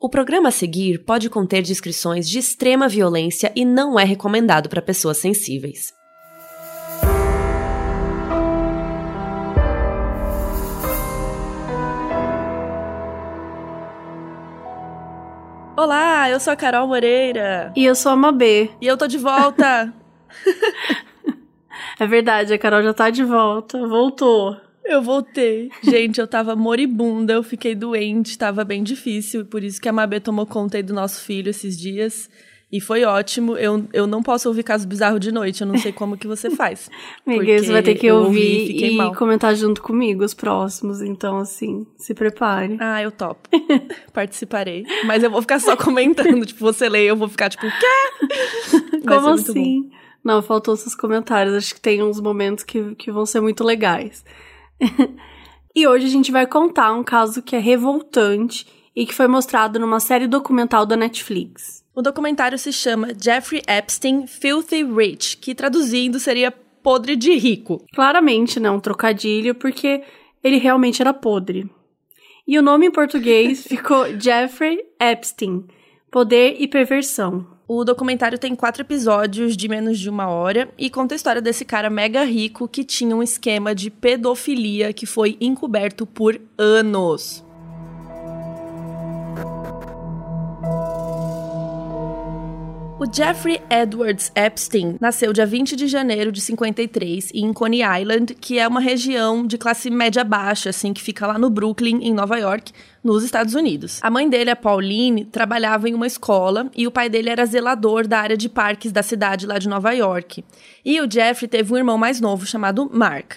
O programa a seguir pode conter descrições de extrema violência e não é recomendado para pessoas sensíveis. Olá, eu sou a Carol Moreira. E eu sou a Mabê. E eu tô de volta. é verdade, a Carol já tá de volta. Voltou. Eu voltei. Gente, eu tava moribunda, eu fiquei doente, tava bem difícil, por isso que a Mabê tomou conta aí do nosso filho esses dias. E foi ótimo. Eu, eu não posso ouvir caso bizarro de noite, eu não sei como que você faz. Amiga, você vai ter que ouvir e, e comentar junto comigo os próximos, então assim, se prepare. Ah, eu topo. Participarei. Mas eu vou ficar só comentando, tipo, você lê, eu vou ficar tipo, quê? Como assim? Não, faltou seus comentários. Acho que tem uns momentos que, que vão ser muito legais. E hoje a gente vai contar um caso que é revoltante e que foi mostrado numa série documental da Netflix. O documentário se chama Jeffrey Epstein Filthy Rich, que traduzindo seria podre de rico. Claramente não um trocadilho, porque ele realmente era podre. E o nome em português ficou Jeffrey Epstein, Poder e Perversão. O documentário tem quatro episódios de menos de uma hora e conta a história desse cara mega rico que tinha um esquema de pedofilia que foi encoberto por anos. O Jeffrey Edwards Epstein nasceu dia 20 de janeiro de 53 em Coney Island, que é uma região de classe média baixa, assim, que fica lá no Brooklyn, em Nova York, nos Estados Unidos. A mãe dele, a Pauline, trabalhava em uma escola e o pai dele era zelador da área de parques da cidade lá de Nova York. E o Jeffrey teve um irmão mais novo chamado Mark.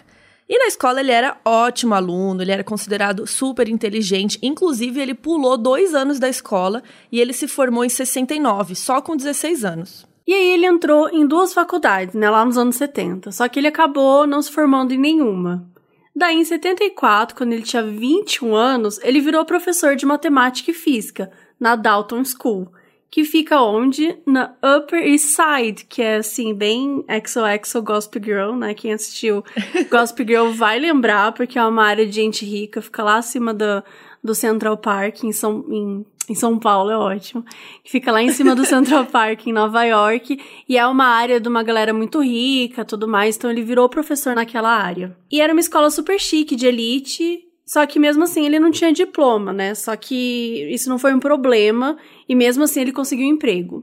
E na escola ele era ótimo aluno, ele era considerado super inteligente. Inclusive, ele pulou dois anos da escola e ele se formou em 69, só com 16 anos. E aí ele entrou em duas faculdades, né, lá nos anos 70. Só que ele acabou não se formando em nenhuma. Daí, em 74, quando ele tinha 21 anos, ele virou professor de matemática e física na Dalton School que fica onde? Na Upper East Side, que é assim, bem XOXO Gospel Girl, né? Quem assistiu Gospel Girl vai lembrar, porque é uma área de gente rica, fica lá acima do, do Central Park, em São, em, em São Paulo, é ótimo. Fica lá em cima do Central Park, em Nova York, e é uma área de uma galera muito rica, tudo mais, então ele virou professor naquela área. E era uma escola super chique, de elite, só que mesmo assim ele não tinha diploma, né? Só que isso não foi um problema e mesmo assim ele conseguiu um emprego.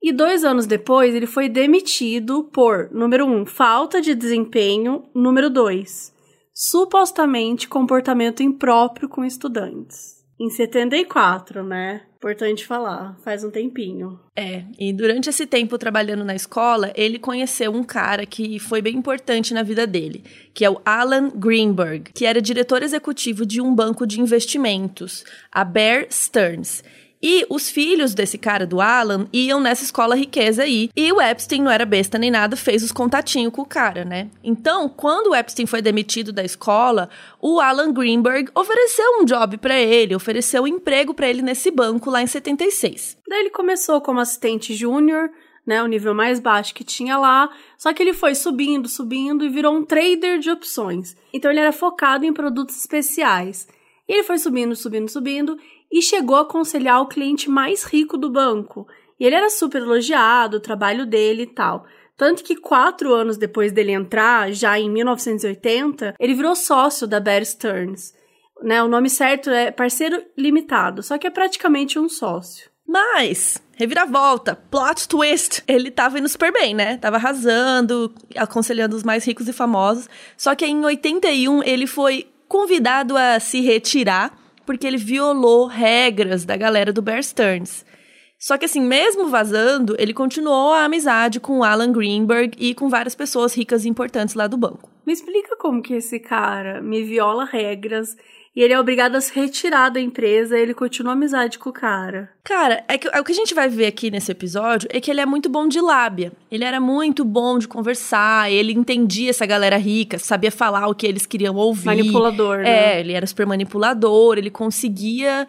E dois anos depois ele foi demitido por, número um, falta de desempenho, número dois, supostamente comportamento impróprio com estudantes. Em 74, né? Importante falar, faz um tempinho. É, e durante esse tempo trabalhando na escola, ele conheceu um cara que foi bem importante na vida dele, que é o Alan Greenberg, que era diretor executivo de um banco de investimentos, a Bear Stearns. E os filhos desse cara, do Alan, iam nessa escola riqueza aí. E o Epstein não era besta nem nada, fez os contatinhos com o cara, né? Então, quando o Epstein foi demitido da escola, o Alan Greenberg ofereceu um job para ele, ofereceu um emprego para ele nesse banco lá em 76. Daí ele começou como assistente júnior, né, o nível mais baixo que tinha lá, só que ele foi subindo, subindo e virou um trader de opções. Então ele era focado em produtos especiais. E ele foi subindo, subindo, subindo e chegou a aconselhar o cliente mais rico do banco. E ele era super elogiado, o trabalho dele e tal. Tanto que quatro anos depois dele entrar, já em 1980, ele virou sócio da Bear Stearns. Né, o nome certo é parceiro limitado, só que é praticamente um sócio. Mas, reviravolta, plot twist. Ele tava indo super bem, né? Tava arrasando, aconselhando os mais ricos e famosos. Só que em 81 ele foi convidado a se retirar porque ele violou regras da galera do Bear Stearns. Só que assim, mesmo vazando, ele continuou a amizade com Alan Greenberg e com várias pessoas ricas e importantes lá do banco. Me explica como que esse cara me viola regras e ele é obrigado a se retirar da empresa ele continua amizade com o cara. Cara, é, que, é o que a gente vai ver aqui nesse episódio é que ele é muito bom de lábia. Ele era muito bom de conversar, ele entendia essa galera rica, sabia falar o que eles queriam ouvir. Manipulador, né? É, ele era super manipulador, ele conseguia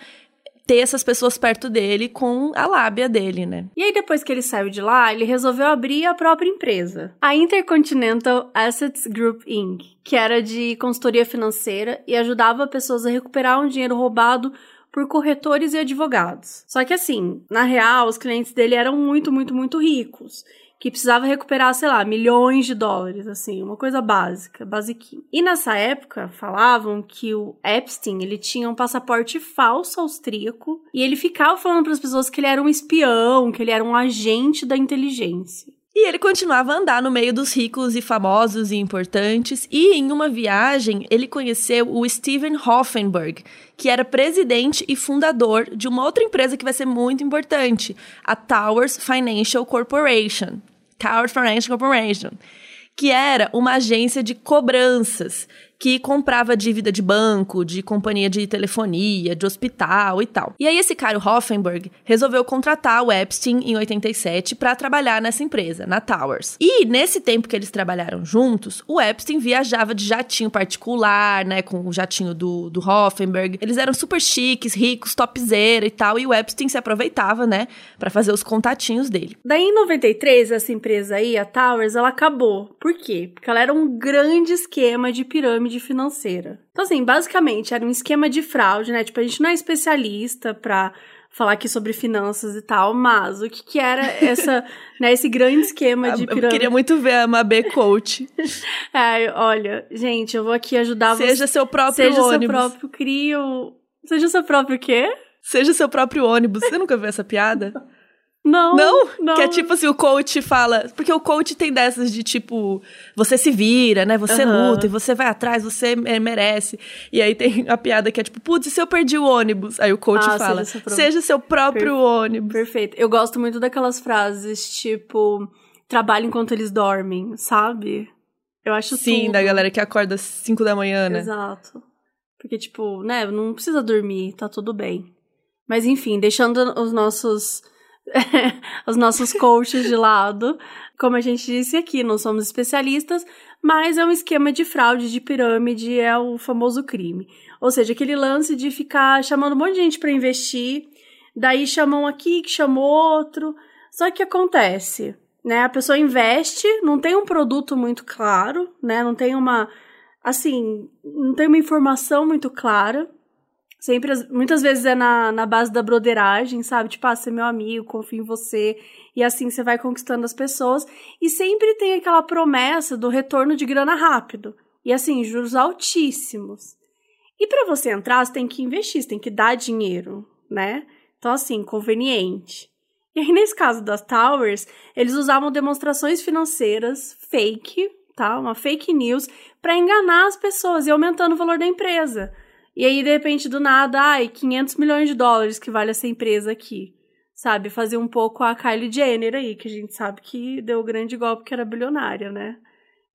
ter essas pessoas perto dele com a lábia dele, né? E aí, depois que ele saiu de lá, ele resolveu abrir a própria empresa, a Intercontinental Assets Group Inc., que era de consultoria financeira e ajudava pessoas a recuperar um dinheiro roubado por corretores e advogados. Só que assim, na real, os clientes dele eram muito, muito, muito ricos que precisava recuperar, sei lá, milhões de dólares, assim, uma coisa básica, basiquinha. E nessa época, falavam que o Epstein, ele tinha um passaporte falso austríaco e ele ficava falando para as pessoas que ele era um espião, que ele era um agente da inteligência. E ele continuava a andar no meio dos ricos e famosos e importantes, e em uma viagem ele conheceu o Steven Hoffenberg, que era presidente e fundador de uma outra empresa que vai ser muito importante, a Towers Financial Corporation. Towers Financial Corporation, que era uma agência de cobranças que comprava dívida de banco, de companhia de telefonia, de hospital e tal. E aí esse cara, o Hoffenberg, resolveu contratar o Epstein em 87 para trabalhar nessa empresa, na Towers. E nesse tempo que eles trabalharam juntos, o Epstein viajava de jatinho particular, né, com o jatinho do, do Hoffenberg. Eles eram super chiques, ricos, topzera e tal, e o Epstein se aproveitava, né, para fazer os contatinhos dele. Daí em 93, essa empresa aí, a Towers, ela acabou. Por quê? Porque ela era um grande esquema de pirâmide pirâmide financeira. Então, assim, basicamente era um esquema de fraude, né? Tipo, a gente não é especialista pra falar aqui sobre finanças e tal, mas o que que era essa, né, esse grande esquema de pirâmide? Eu queria muito ver a Mabê Coach. é, olha, gente, eu vou aqui ajudar você. Seja seu próprio Seja ônibus. seu próprio crio... Seja seu próprio quê? Seja seu próprio ônibus. Você nunca viu essa piada? Não, não, não. Que é tipo assim, o coach fala. Porque o coach tem dessas de tipo, você se vira, né? Você uhum. luta e você vai atrás, você merece. E aí tem a piada que é tipo, putz, e se eu perdi o ônibus? Aí o coach ah, fala, seja seu, próprio, seja seu próprio ônibus. Perfeito. Eu gosto muito daquelas frases tipo, trabalho enquanto eles dormem, sabe? Eu acho Sim, tudo. da galera que acorda às 5 da manhã, né? Exato. Porque, tipo, né, não precisa dormir, tá tudo bem. Mas enfim, deixando os nossos os nossos coaches de lado. Como a gente disse aqui, não somos especialistas, mas é um esquema de fraude, de pirâmide, é o famoso crime. Ou seja, aquele lance de ficar chamando um monte de gente para investir, daí chamam aqui, que chamam outro. Só que acontece, né? A pessoa investe, não tem um produto muito claro, né? Não tem uma assim, não tem uma informação muito clara. Sempre, muitas vezes é na, na base da broderagem, sabe? Tipo, ah, você é meu amigo, confio em você. E assim você vai conquistando as pessoas. E sempre tem aquela promessa do retorno de grana rápido. E assim, juros altíssimos. E para você entrar, você tem que investir, você tem que dar dinheiro, né? Então, assim, conveniente. E aí, nesse caso das Towers, eles usavam demonstrações financeiras fake, tá? Uma fake news, para enganar as pessoas e aumentando o valor da empresa. E aí, de repente, do nada, ai, 500 milhões de dólares que vale essa empresa aqui. Sabe? Fazer um pouco a Kylie Jenner aí, que a gente sabe que deu o grande golpe que era bilionária, né?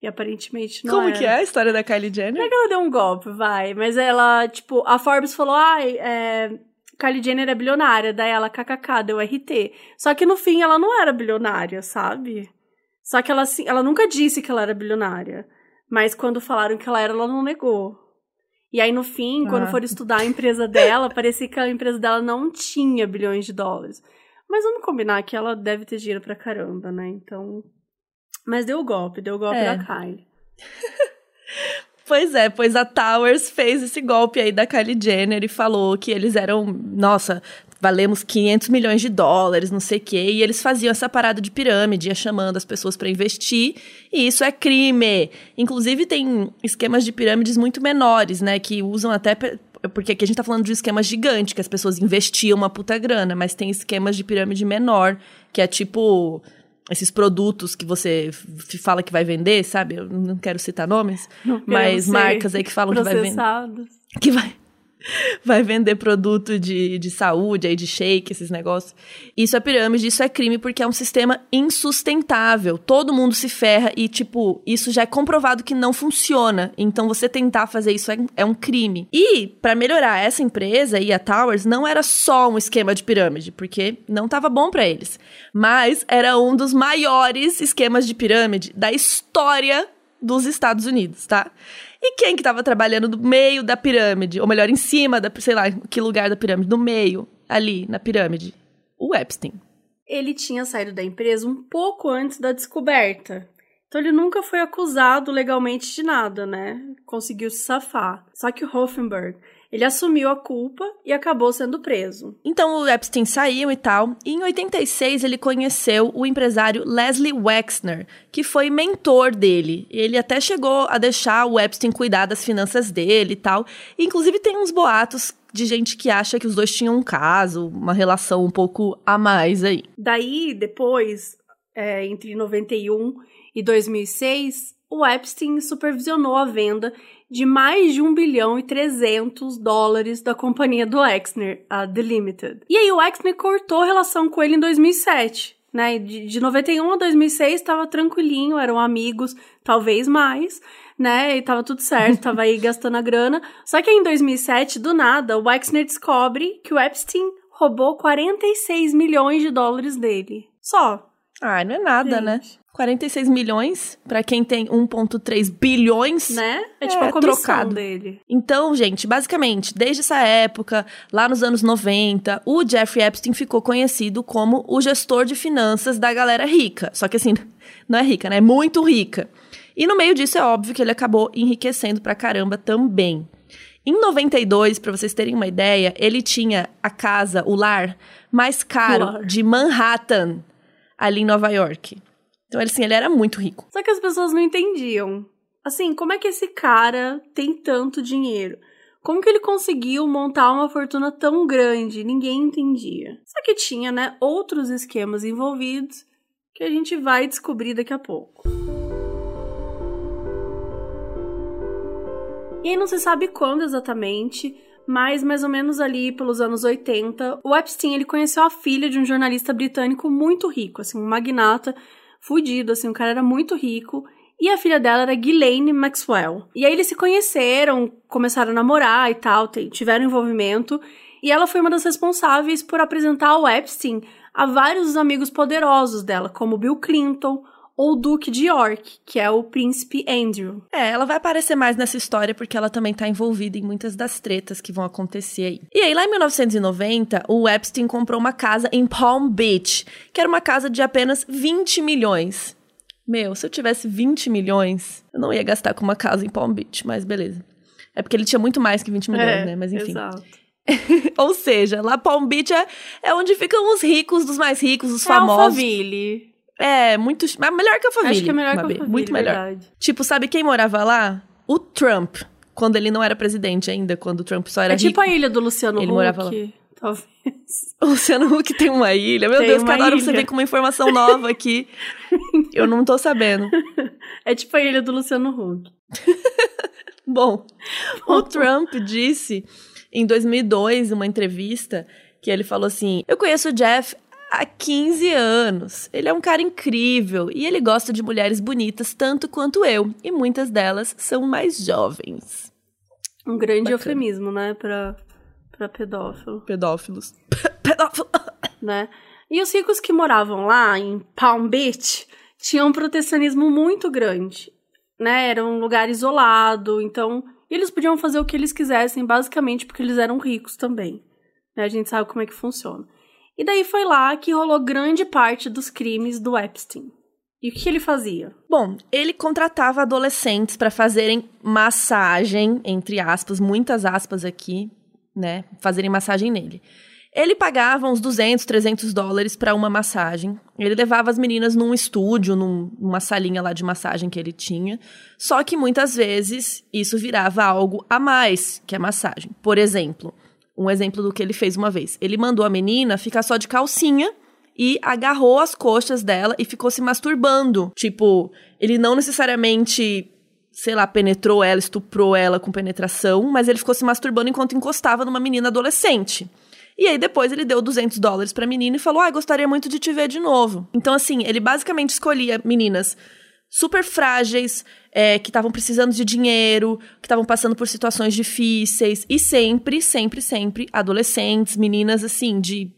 E aparentemente não Como era. que é a história da Kylie Jenner? Não é que ela deu um golpe, vai. Mas ela, tipo, a Forbes falou, ai, é, Kylie Jenner é bilionária. Daí ela, kkk, deu RT. Só que no fim ela não era bilionária, sabe? Só que ela, ela nunca disse que ela era bilionária. Mas quando falaram que ela era, ela não negou. E aí, no fim, quando for estudar a empresa dela, parecia que a empresa dela não tinha bilhões de dólares. Mas vamos combinar que ela deve ter dinheiro pra caramba, né? Então. Mas deu o golpe, deu o golpe é. da Kylie. Pois é, pois a Towers fez esse golpe aí da Kylie Jenner e falou que eles eram, nossa, valemos 500 milhões de dólares, não sei o quê, e eles faziam essa parada de pirâmide, ia chamando as pessoas para investir, e isso é crime. Inclusive tem esquemas de pirâmides muito menores, né, que usam até porque aqui a gente tá falando de um esquema gigante, que as pessoas investiam uma puta grana, mas tem esquemas de pirâmide menor, que é tipo esses produtos que você fala que vai vender, sabe? Eu não quero citar nomes, não mas marcas aí que falam que vai vender. Que vai vai vender produto de, de saúde, aí de shake, esses negócios. Isso é pirâmide, isso é crime porque é um sistema insustentável. Todo mundo se ferra e, tipo, isso já é comprovado que não funciona. Então, você tentar fazer isso é, é um crime. E, para melhorar essa empresa e a Towers, não era só um esquema de pirâmide, porque não estava bom para eles. Mas era um dos maiores esquemas de pirâmide da história dos Estados Unidos, tá? E quem que estava trabalhando no meio da pirâmide? Ou melhor, em cima da, sei lá, que lugar da pirâmide? No meio, ali, na pirâmide. O Epstein. Ele tinha saído da empresa um pouco antes da descoberta. Então ele nunca foi acusado legalmente de nada, né? Conseguiu se safar. Só que o Hoffenberg, Ele assumiu a culpa e acabou sendo preso. Então o Epstein saiu e tal. E em 86 ele conheceu o empresário Leslie Wexner, que foi mentor dele. Ele até chegou a deixar o Epstein cuidar das finanças dele e tal. E, inclusive tem uns boatos de gente que acha que os dois tinham um caso, uma relação um pouco a mais aí. Daí, depois, é, entre 91 e 2006, o Epstein supervisionou a venda de mais de 1 bilhão e 300 dólares da companhia do Exner, a The Limited. E aí o Exner cortou relação com ele em 2007. Né, de, de 91 a 2006 estava tranquilinho, eram amigos, talvez mais, né? E tava tudo certo, tava aí gastando a grana. Só que em 2007, do nada, o Wexner descobre que o Epstein roubou 46 milhões de dólares dele. Só. Ah, não é nada, né? Gente. né? 46 milhões para quem tem 1.3 bilhões. Né? É tipo é, a comissão trocado. dele. Então, gente, basicamente, desde essa época, lá nos anos 90, o Jeffrey Epstein ficou conhecido como o gestor de finanças da galera rica. Só que assim, não é rica, né? É muito rica. E no meio disso é óbvio que ele acabou enriquecendo pra caramba também. Em 92, para vocês terem uma ideia, ele tinha a casa, o lar mais caro lar. de Manhattan, ali em Nova York. Então, assim, ele era muito rico. Só que as pessoas não entendiam. Assim, como é que esse cara tem tanto dinheiro? Como que ele conseguiu montar uma fortuna tão grande? Ninguém entendia. Só que tinha, né, outros esquemas envolvidos que a gente vai descobrir daqui a pouco. E aí não se sabe quando exatamente, mas mais ou menos ali pelos anos 80, o Epstein ele conheceu a filha de um jornalista britânico muito rico, assim, um magnata fudido, assim, o cara era muito rico. E a filha dela era Ghislaine Maxwell. E aí eles se conheceram, começaram a namorar e tal, tiveram envolvimento. E ela foi uma das responsáveis por apresentar o Epstein a vários amigos poderosos dela, como Bill Clinton, ou o Duque de York, que é o príncipe Andrew. É, ela vai aparecer mais nessa história porque ela também tá envolvida em muitas das tretas que vão acontecer aí. E aí, lá em 1990, o Epstein comprou uma casa em Palm Beach, que era uma casa de apenas 20 milhões. Meu, se eu tivesse 20 milhões, eu não ia gastar com uma casa em Palm Beach, mas beleza. É porque ele tinha muito mais que 20 milhões, é, né? Mas enfim. Exato. Ou seja, lá Palm Beach é, é onde ficam os ricos dos mais ricos, os é famosos. Alphaville. É, muito. Mas melhor que a família. Acho que é melhor Mabê, que a família. Muito melhor. Verdade. Tipo, sabe quem morava lá? O Trump. Quando ele não era presidente ainda, quando o Trump só era é rico. tipo a ilha do Luciano ele Huck. Morava lá. Talvez. O Luciano Huck tem uma ilha. Meu tem Deus, cada hora ilha. você vem com uma informação nova aqui. Eu não tô sabendo. É tipo a ilha do Luciano Huck. Bom, o Trump disse em 2002, uma entrevista, que ele falou assim: Eu conheço o Jeff há 15 anos. Ele é um cara incrível e ele gosta de mulheres bonitas tanto quanto eu, e muitas delas são mais jovens. Um grande Bacana. eufemismo, né, pra, pra pedófilo. Pedófilos. Pedófilo. Né? E os ricos que moravam lá, em Palm Beach, tinham um protecionismo muito grande, né? Era um lugar isolado, então eles podiam fazer o que eles quisessem, basicamente porque eles eram ricos também. Né? A gente sabe como é que funciona. E daí foi lá que rolou grande parte dos crimes do Epstein. E o que ele fazia? Bom, ele contratava adolescentes para fazerem massagem, entre aspas, muitas aspas aqui, né? Fazerem massagem nele. Ele pagava uns 200, 300 dólares para uma massagem. Ele levava as meninas num estúdio, num, numa salinha lá de massagem que ele tinha. Só que muitas vezes isso virava algo a mais que a massagem. Por exemplo, um exemplo do que ele fez uma vez. Ele mandou a menina ficar só de calcinha e agarrou as coxas dela e ficou se masturbando. Tipo, ele não necessariamente, sei lá, penetrou ela, estuprou ela com penetração, mas ele ficou se masturbando enquanto encostava numa menina adolescente. E aí depois ele deu 200 dólares pra menina e falou: "Ah, gostaria muito de te ver de novo". Então assim, ele basicamente escolhia meninas super frágeis, é, que estavam precisando de dinheiro, que estavam passando por situações difíceis. E sempre, sempre, sempre adolescentes, meninas assim, de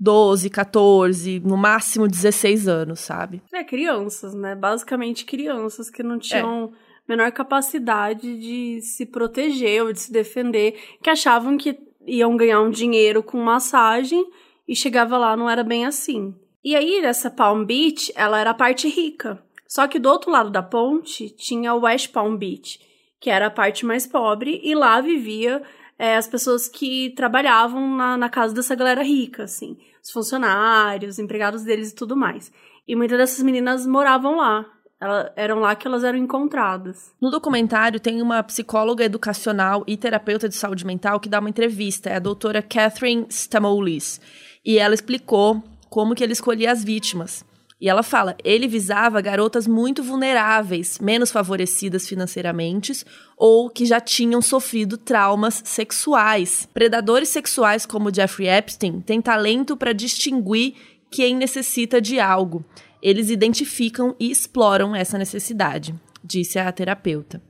12, 14, no máximo 16 anos, sabe? É, crianças, né? Basicamente crianças que não tinham. É. Menor capacidade de se proteger ou de se defender, que achavam que iam ganhar um dinheiro com massagem e chegava lá não era bem assim. E aí, essa Palm Beach, ela era a parte rica. Só que do outro lado da ponte tinha o West Palm Beach, que era a parte mais pobre, e lá vivia é, as pessoas que trabalhavam na, na casa dessa galera rica, assim. Os funcionários, empregados deles e tudo mais. E muitas dessas meninas moravam lá. Ela, eram lá que elas eram encontradas. No documentário tem uma psicóloga educacional e terapeuta de saúde mental que dá uma entrevista, é a doutora Catherine Stamoulis. E ela explicou como que ele escolhia as vítimas. E ela fala, ele visava garotas muito vulneráveis, menos favorecidas financeiramente ou que já tinham sofrido traumas sexuais. Predadores sexuais como Jeffrey Epstein têm talento para distinguir quem necessita de algo. Eles identificam e exploram essa necessidade, disse a terapeuta.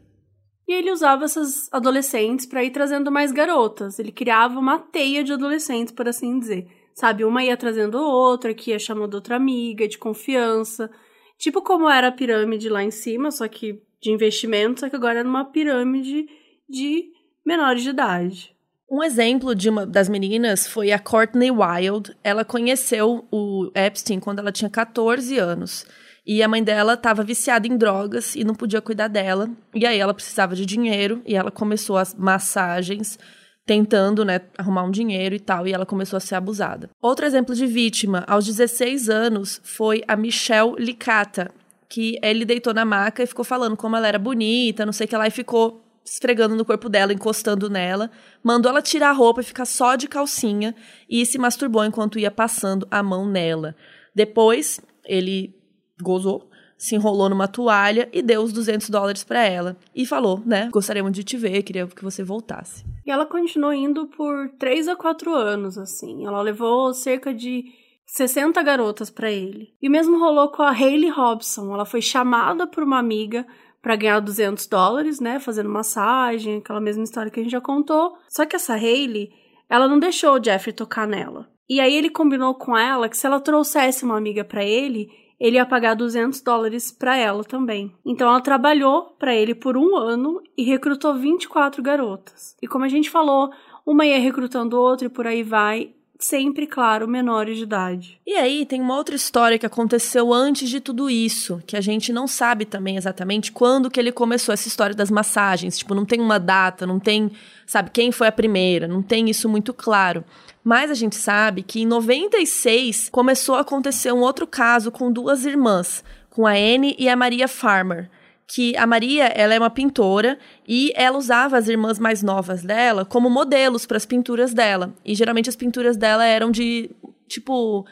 E ele usava essas adolescentes para ir trazendo mais garotas. Ele criava uma teia de adolescentes, por assim dizer. Sabe, uma ia trazendo outra, que ia chamando outra amiga de confiança. Tipo como era a pirâmide lá em cima, só que de investimento, só que agora era uma pirâmide de menores de idade. Um exemplo de uma das meninas foi a Courtney Wild. Ela conheceu o Epstein quando ela tinha 14 anos. E a mãe dela estava viciada em drogas e não podia cuidar dela. E aí ela precisava de dinheiro e ela começou as massagens tentando, né, arrumar um dinheiro e tal, e ela começou a ser abusada. Outro exemplo de vítima, aos 16 anos, foi a Michelle Licata, que ele deitou na maca e ficou falando como ela era bonita, não sei o que lá, e ficou esfregando no corpo dela, encostando nela, mandou ela tirar a roupa e ficar só de calcinha e se masturbou enquanto ia passando a mão nela. Depois, ele gozou, se enrolou numa toalha e deu os 200 dólares para ela. E falou, né? Gostaríamos de te ver, queria que você voltasse. E ela continuou indo por 3 a 4 anos, assim. Ela levou cerca de 60 garotas para ele. E o mesmo rolou com a Hayley Robson. Ela foi chamada por uma amiga para ganhar 200 dólares, né? Fazendo massagem, aquela mesma história que a gente já contou. Só que essa Hayley, ela não deixou o Jeffrey tocar nela. E aí ele combinou com ela que se ela trouxesse uma amiga para ele, ele ia pagar 200 dólares para ela também. Então ela trabalhou para ele por um ano e recrutou 24 garotas. E como a gente falou, uma ia recrutando outra e por aí vai sempre, claro, menores de idade. E aí tem uma outra história que aconteceu antes de tudo isso, que a gente não sabe também exatamente quando que ele começou essa história das massagens. Tipo, não tem uma data, não tem, sabe, quem foi a primeira, não tem isso muito claro. Mas a gente sabe que em 96 começou a acontecer um outro caso com duas irmãs, com a Anne e a Maria Farmer que a Maria, ela é uma pintora e ela usava as irmãs mais novas dela como modelos para as pinturas dela. E geralmente as pinturas dela eram de tipo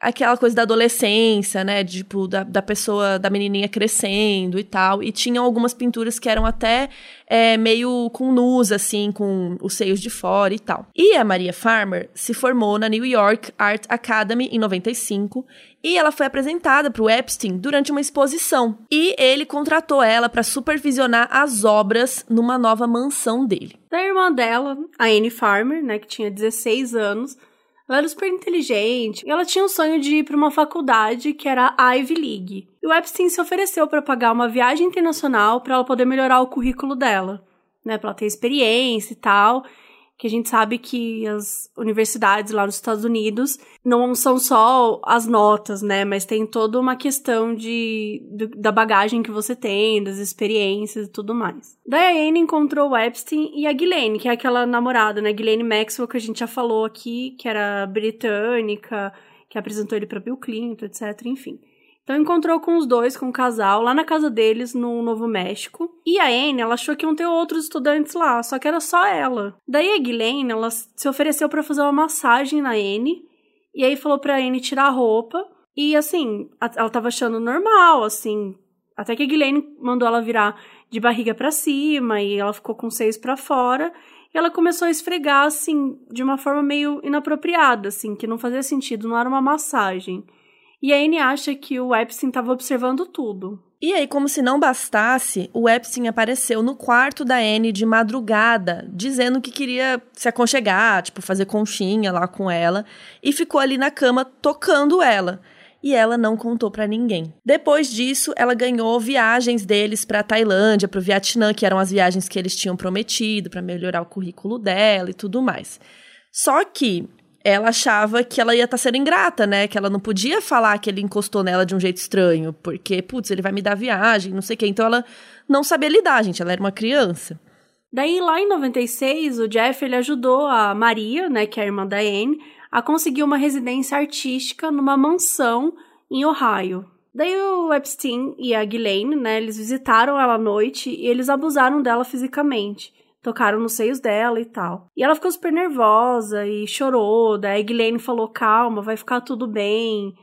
aquela coisa da adolescência, né? Tipo, da, da pessoa, da menininha crescendo e tal. E tinham algumas pinturas que eram até é, meio com nus, assim, com os seios de fora e tal. E a Maria Farmer se formou na New York Art Academy em 95 e ela foi apresentada para o Epstein durante uma exposição. E ele contratou ela para supervisionar as obras numa nova mansão dele. Da irmã dela, a Anne Farmer, né, que tinha 16 anos, ela era super inteligente e ela tinha o sonho de ir para uma faculdade que era a Ivy League. E o Epstein se ofereceu para pagar uma viagem internacional para ela poder melhorar o currículo dela, né, para ela ter experiência e tal que a gente sabe que as universidades lá nos Estados Unidos não são só as notas, né? Mas tem toda uma questão de, de da bagagem que você tem, das experiências e tudo mais. Anne encontrou o Epstein e a Ghislaine, que é aquela namorada, né? Ghislaine Maxwell, que a gente já falou aqui, que era britânica, que apresentou ele para Bill Clinton, etc. Enfim. Então encontrou com os dois, com o casal, lá na casa deles, no Novo México. E a Anne, ela achou que iam ter outros estudantes lá, só que era só ela. Daí a Ghislaine, ela se ofereceu para fazer uma massagem na Anne. E aí falou pra Anne tirar a roupa. E assim, ela tava achando normal, assim. Até que a Ghislaine mandou ela virar de barriga para cima e ela ficou com os seios para fora. E ela começou a esfregar, assim, de uma forma meio inapropriada, assim, que não fazia sentido, não era uma massagem. E a Anne acha que o Epstein estava observando tudo. E aí, como se não bastasse, o Epstein apareceu no quarto da Anne de madrugada, dizendo que queria se aconchegar, tipo, fazer conchinha lá com ela, e ficou ali na cama tocando ela. E ela não contou para ninguém. Depois disso, ela ganhou viagens deles para Tailândia, para o Vietnã, que eram as viagens que eles tinham prometido para melhorar o currículo dela e tudo mais. Só que ela achava que ela ia estar tá sendo ingrata, né? Que ela não podia falar que ele encostou nela de um jeito estranho, porque, putz, ele vai me dar viagem, não sei o quê. Então ela não sabia lidar, gente. Ela era uma criança. Daí, lá em 96, o Jeff ele ajudou a Maria, né, que é a irmã da Anne, a conseguir uma residência artística numa mansão em Ohio. Daí o Epstein e a Ghislaine, né, eles visitaram ela à noite e eles abusaram dela fisicamente. Tocaram nos seios dela e tal. E ela ficou super nervosa e chorou. Daí Ghislaine falou, calma, vai ficar tudo bem.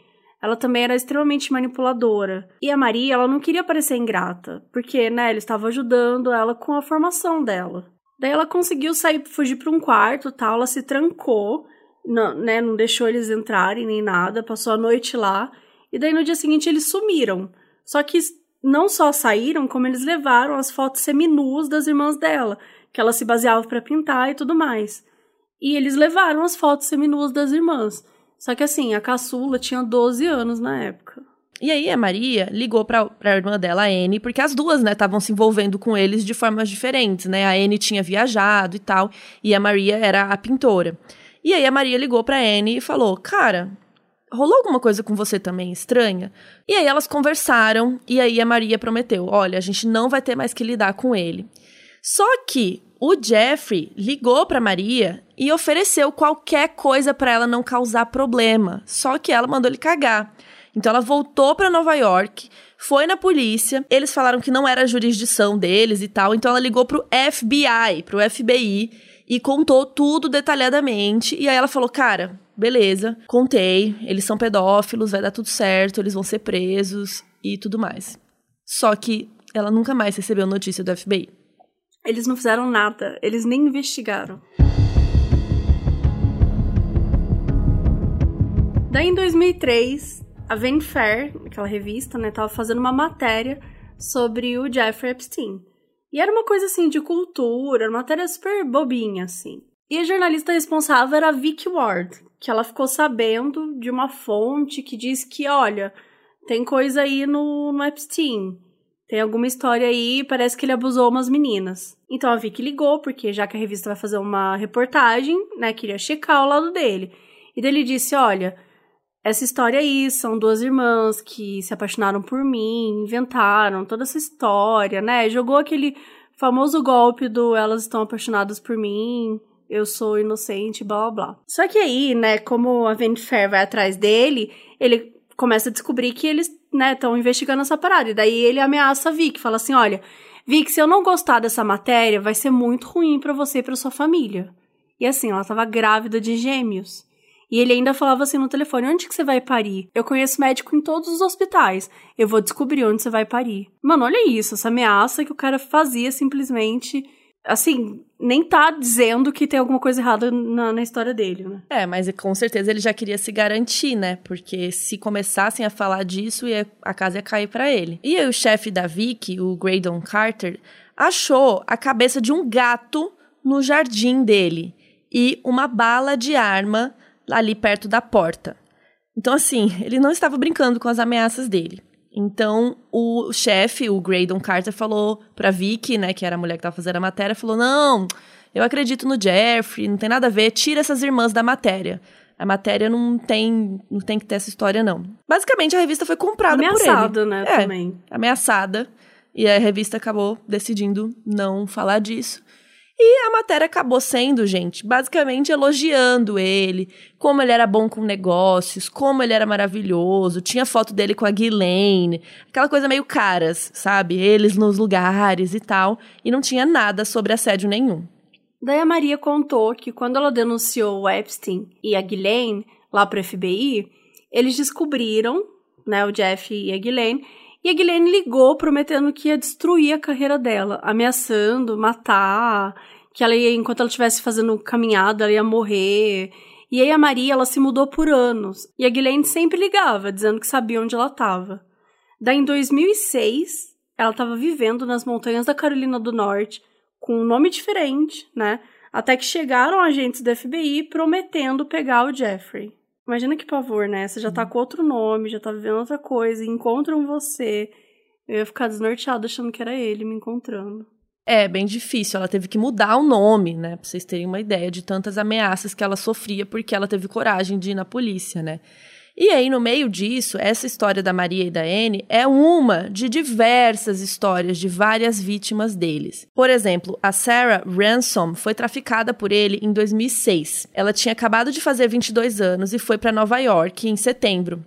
Ela também era extremamente manipuladora. E a Maria, ela não queria parecer ingrata, porque, né, ele estava ajudando ela com a formação dela. Daí ela conseguiu sair, fugir para um quarto, tal, ela se trancou, não, né, não deixou eles entrarem nem nada, passou a noite lá. E daí no dia seguinte eles sumiram. Só que não só saíram, como eles levaram as fotos seminuas das irmãs dela, que ela se baseava para pintar e tudo mais. E eles levaram as fotos seminuas das irmãs. Só que assim, a caçula tinha 12 anos na época. E aí a Maria ligou pra, pra irmã dela, a Anne, porque as duas, né, estavam se envolvendo com eles de formas diferentes, né? A Anne tinha viajado e tal, e a Maria era a pintora. E aí a Maria ligou pra Anne e falou: Cara, rolou alguma coisa com você também estranha? E aí elas conversaram e aí a Maria prometeu: olha, a gente não vai ter mais que lidar com ele. Só que o Jeffrey ligou para Maria e ofereceu qualquer coisa para ela não causar problema. Só que ela mandou ele cagar. Então ela voltou para Nova York, foi na polícia, eles falaram que não era a jurisdição deles e tal, então ela ligou pro FBI, pro FBI e contou tudo detalhadamente. E aí ela falou: "Cara, beleza, contei, eles são pedófilos, vai dar tudo certo, eles vão ser presos e tudo mais. Só que ela nunca mais recebeu notícia do FBI. Eles não fizeram nada, eles nem investigaram. Daí em 2003, a Vanity Fair, aquela revista, né, tava fazendo uma matéria sobre o Jeffrey Epstein. E era uma coisa assim de cultura, uma matéria super bobinha assim. E a jornalista responsável era a Vicky Ward, que ela ficou sabendo de uma fonte que diz que, olha, tem coisa aí no, no Epstein. Tem alguma história aí, parece que ele abusou umas meninas. Então a Vicky ligou, porque já que a revista vai fazer uma reportagem, né, queria checar o lado dele. E daí ele disse: Olha, essa história aí são duas irmãs que se apaixonaram por mim, inventaram toda essa história, né? Jogou aquele famoso golpe do elas estão apaixonadas por mim eu sou inocente, blá blá blá. Só que aí, né, como a Vanity vai atrás dele, ele começa a descobrir que eles, né, estão investigando essa parada. E daí ele ameaça a Vic, fala assim: olha, Vic, se eu não gostar dessa matéria, vai ser muito ruim para você e pra sua família. E assim, ela tava grávida de gêmeos. E ele ainda falava assim no telefone: onde que você vai parir? Eu conheço médico em todos os hospitais. Eu vou descobrir onde você vai parir. Mano, olha isso, essa ameaça que o cara fazia simplesmente assim, nem tá dizendo que tem alguma coisa errada na, na, história dele, né? É, mas com certeza ele já queria se garantir, né? Porque se começassem a falar disso, ia, a casa ia cair para ele. E aí, o chefe da Vicky, o Graydon Carter, achou a cabeça de um gato no jardim dele e uma bala de arma ali perto da porta. Então, assim, ele não estava brincando com as ameaças dele. Então, o chefe, o Graydon Carter, falou pra Vicky, né, que era a mulher que tava fazendo a matéria, falou: Não, eu acredito no Jeffrey, não tem nada a ver, tira essas irmãs da matéria. A matéria não tem, não tem que ter essa história, não. Basicamente, a revista foi comprada por ele. Ameaçada, né, é, também. Ameaçada. E a revista acabou decidindo não falar disso. E a matéria acabou sendo, gente, basicamente elogiando ele, como ele era bom com negócios, como ele era maravilhoso. Tinha foto dele com a Ghislaine, aquela coisa meio caras, sabe? Eles nos lugares e tal. E não tinha nada sobre assédio nenhum. Daí a Maria contou que quando ela denunciou o Epstein e a Ghislaine lá pro FBI, eles descobriram, né, o Jeff e a Ghislaine, e a Ghislaine ligou prometendo que ia destruir a carreira dela, ameaçando matar, que ela ia, enquanto ela estivesse fazendo caminhada, ela ia morrer. E aí a Maria, ela se mudou por anos. E a Ghislaine sempre ligava, dizendo que sabia onde ela estava. Daí em 2006, ela estava vivendo nas montanhas da Carolina do Norte, com um nome diferente, né? Até que chegaram agentes da FBI prometendo pegar o Jeffrey. Imagina que pavor, né? Você já tá com outro nome, já tá vivendo outra coisa, encontram você. Eu ia ficar desnorteada achando que era ele me encontrando. É, bem difícil. Ela teve que mudar o nome, né? Pra vocês terem uma ideia de tantas ameaças que ela sofria porque ela teve coragem de ir na polícia, né? E aí, no meio disso, essa história da Maria e da Anne é uma de diversas histórias de várias vítimas deles. Por exemplo, a Sarah Ransom foi traficada por ele em 2006. Ela tinha acabado de fazer 22 anos e foi para Nova York em setembro.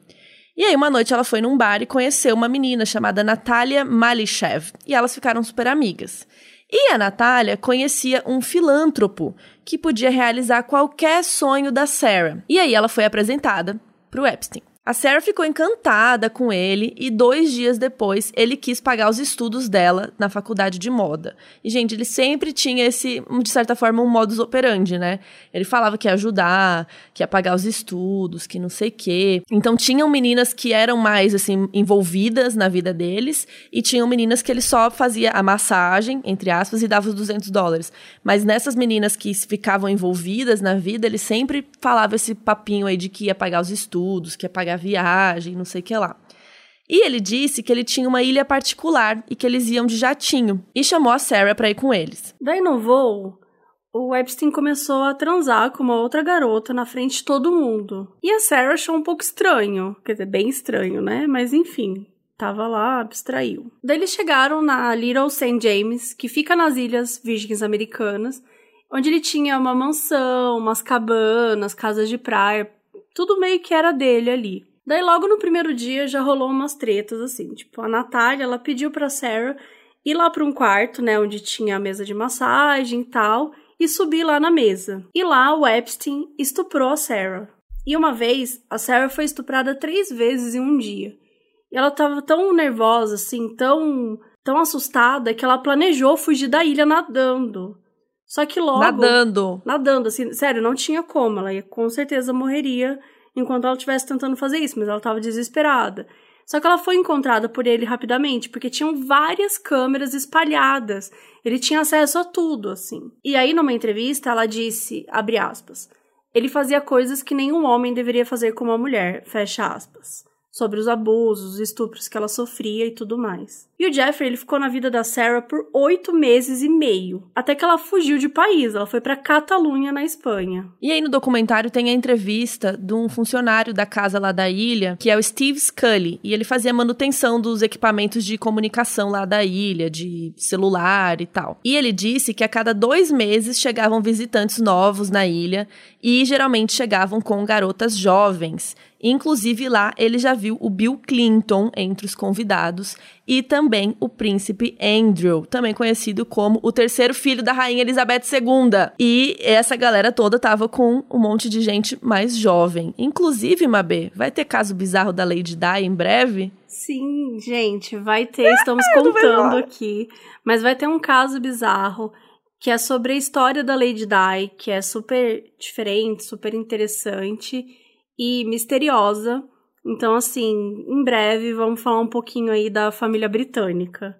E aí, uma noite ela foi num bar e conheceu uma menina chamada Natalia Malishev. E elas ficaram super amigas. E a Natália conhecia um filântropo que podia realizar qualquer sonho da Sarah. E aí ela foi apresentada para o Epstein. A Sarah ficou encantada com ele e dois dias depois ele quis pagar os estudos dela na faculdade de moda. E, gente, ele sempre tinha esse, de certa forma, um modus operandi, né? Ele falava que ia ajudar, que ia pagar os estudos, que não sei o quê. Então, tinham meninas que eram mais, assim, envolvidas na vida deles e tinham meninas que ele só fazia a massagem, entre aspas, e dava os 200 dólares. Mas nessas meninas que ficavam envolvidas na vida, ele sempre falava esse papinho aí de que ia pagar os estudos, que ia pagar viagem, não sei o que lá. E ele disse que ele tinha uma ilha particular e que eles iam de jatinho e chamou a Sarah para ir com eles. Daí no voo, o Epstein começou a transar com uma outra garota na frente de todo mundo. E a Sarah achou um pouco estranho, quer dizer, bem estranho, né? Mas enfim, tava lá, abstraiu. Daí eles chegaram na Little St. James, que fica nas Ilhas Virgens Americanas, onde ele tinha uma mansão, umas cabanas, casas de praia, tudo meio que era dele ali. Daí logo no primeiro dia já rolou umas tretas assim, tipo, a Natália, ela pediu para Sarah ir lá para um quarto, né, onde tinha a mesa de massagem e tal, e subir lá na mesa. E lá o Epstein estuprou a Sarah. E uma vez, a Sarah foi estuprada três vezes em um dia. E ela tava tão nervosa, assim, tão, tão assustada, que ela planejou fugir da ilha nadando. Só que logo. Nadando. Nadando, assim, sério, não tinha como. Ela ia, com certeza morreria enquanto ela estivesse tentando fazer isso, mas ela estava desesperada. Só que ela foi encontrada por ele rapidamente, porque tinham várias câmeras espalhadas. Ele tinha acesso a tudo, assim. E aí, numa entrevista, ela disse, abre aspas, ele fazia coisas que nenhum homem deveria fazer com uma mulher, fecha aspas sobre os abusos, os estupros que ela sofria e tudo mais. E o Jeffrey, ele ficou na vida da Sarah por oito meses e meio, até que ela fugiu de país, ela foi para Catalunha, na Espanha. E aí no documentário tem a entrevista de um funcionário da casa lá da ilha, que é o Steve Scully, e ele fazia manutenção dos equipamentos de comunicação lá da ilha, de celular e tal. E ele disse que a cada dois meses chegavam visitantes novos na ilha, e geralmente chegavam com garotas jovens, Inclusive lá ele já viu o Bill Clinton entre os convidados e também o príncipe Andrew, também conhecido como o terceiro filho da rainha Elizabeth II. E essa galera toda tava com um monte de gente mais jovem. Inclusive, Mabê, vai ter caso bizarro da Lady Di em breve? Sim, gente, vai ter, estamos contando aqui. Mas vai ter um caso bizarro que é sobre a história da Lady Di, que é super diferente, super interessante e misteriosa. Então, assim, em breve vamos falar um pouquinho aí da família britânica.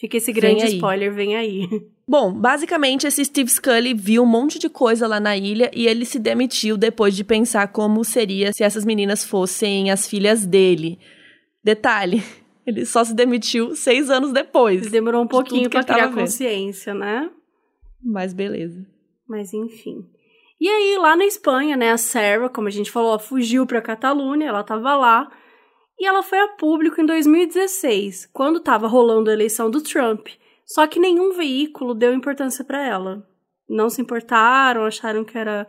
Fica esse grande vem spoiler, vem aí. Bom, basicamente esse Steve Scully viu um monte de coisa lá na ilha e ele se demitiu depois de pensar como seria se essas meninas fossem as filhas dele. Detalhe, ele só se demitiu seis anos depois. Demorou um pouquinho pra criar consciência, né? Mas beleza. Mas enfim. E aí, lá na Espanha, né, a Sarah, como a gente falou, fugiu para Catalunha, ela estava lá, e ela foi a público em 2016, quando estava rolando a eleição do Trump. Só que nenhum veículo deu importância para ela. Não se importaram, acharam que era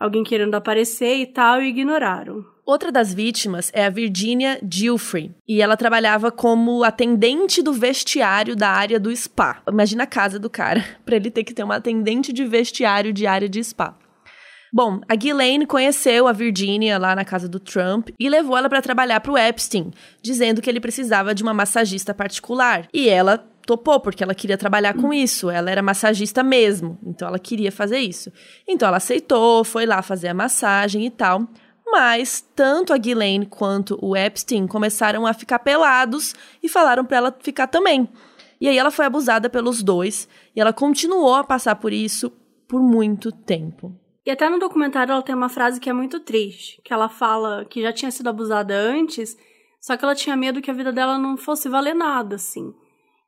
alguém querendo aparecer e tal, e ignoraram. Outra das vítimas é a Virginia Gilfrey, e ela trabalhava como atendente do vestiário da área do spa. Imagina a casa do cara, para ele ter que ter uma atendente de vestiário de área de spa. Bom, a Ghislaine conheceu a Virginia lá na casa do Trump e levou ela para trabalhar para o Epstein, dizendo que ele precisava de uma massagista particular. E ela topou, porque ela queria trabalhar com isso. Ela era massagista mesmo, então ela queria fazer isso. Então ela aceitou, foi lá fazer a massagem e tal. Mas tanto a Ghislaine quanto o Epstein começaram a ficar pelados e falaram para ela ficar também. E aí ela foi abusada pelos dois e ela continuou a passar por isso por muito tempo. E até no documentário ela tem uma frase que é muito triste, que ela fala que já tinha sido abusada antes, só que ela tinha medo que a vida dela não fosse valer nada, assim.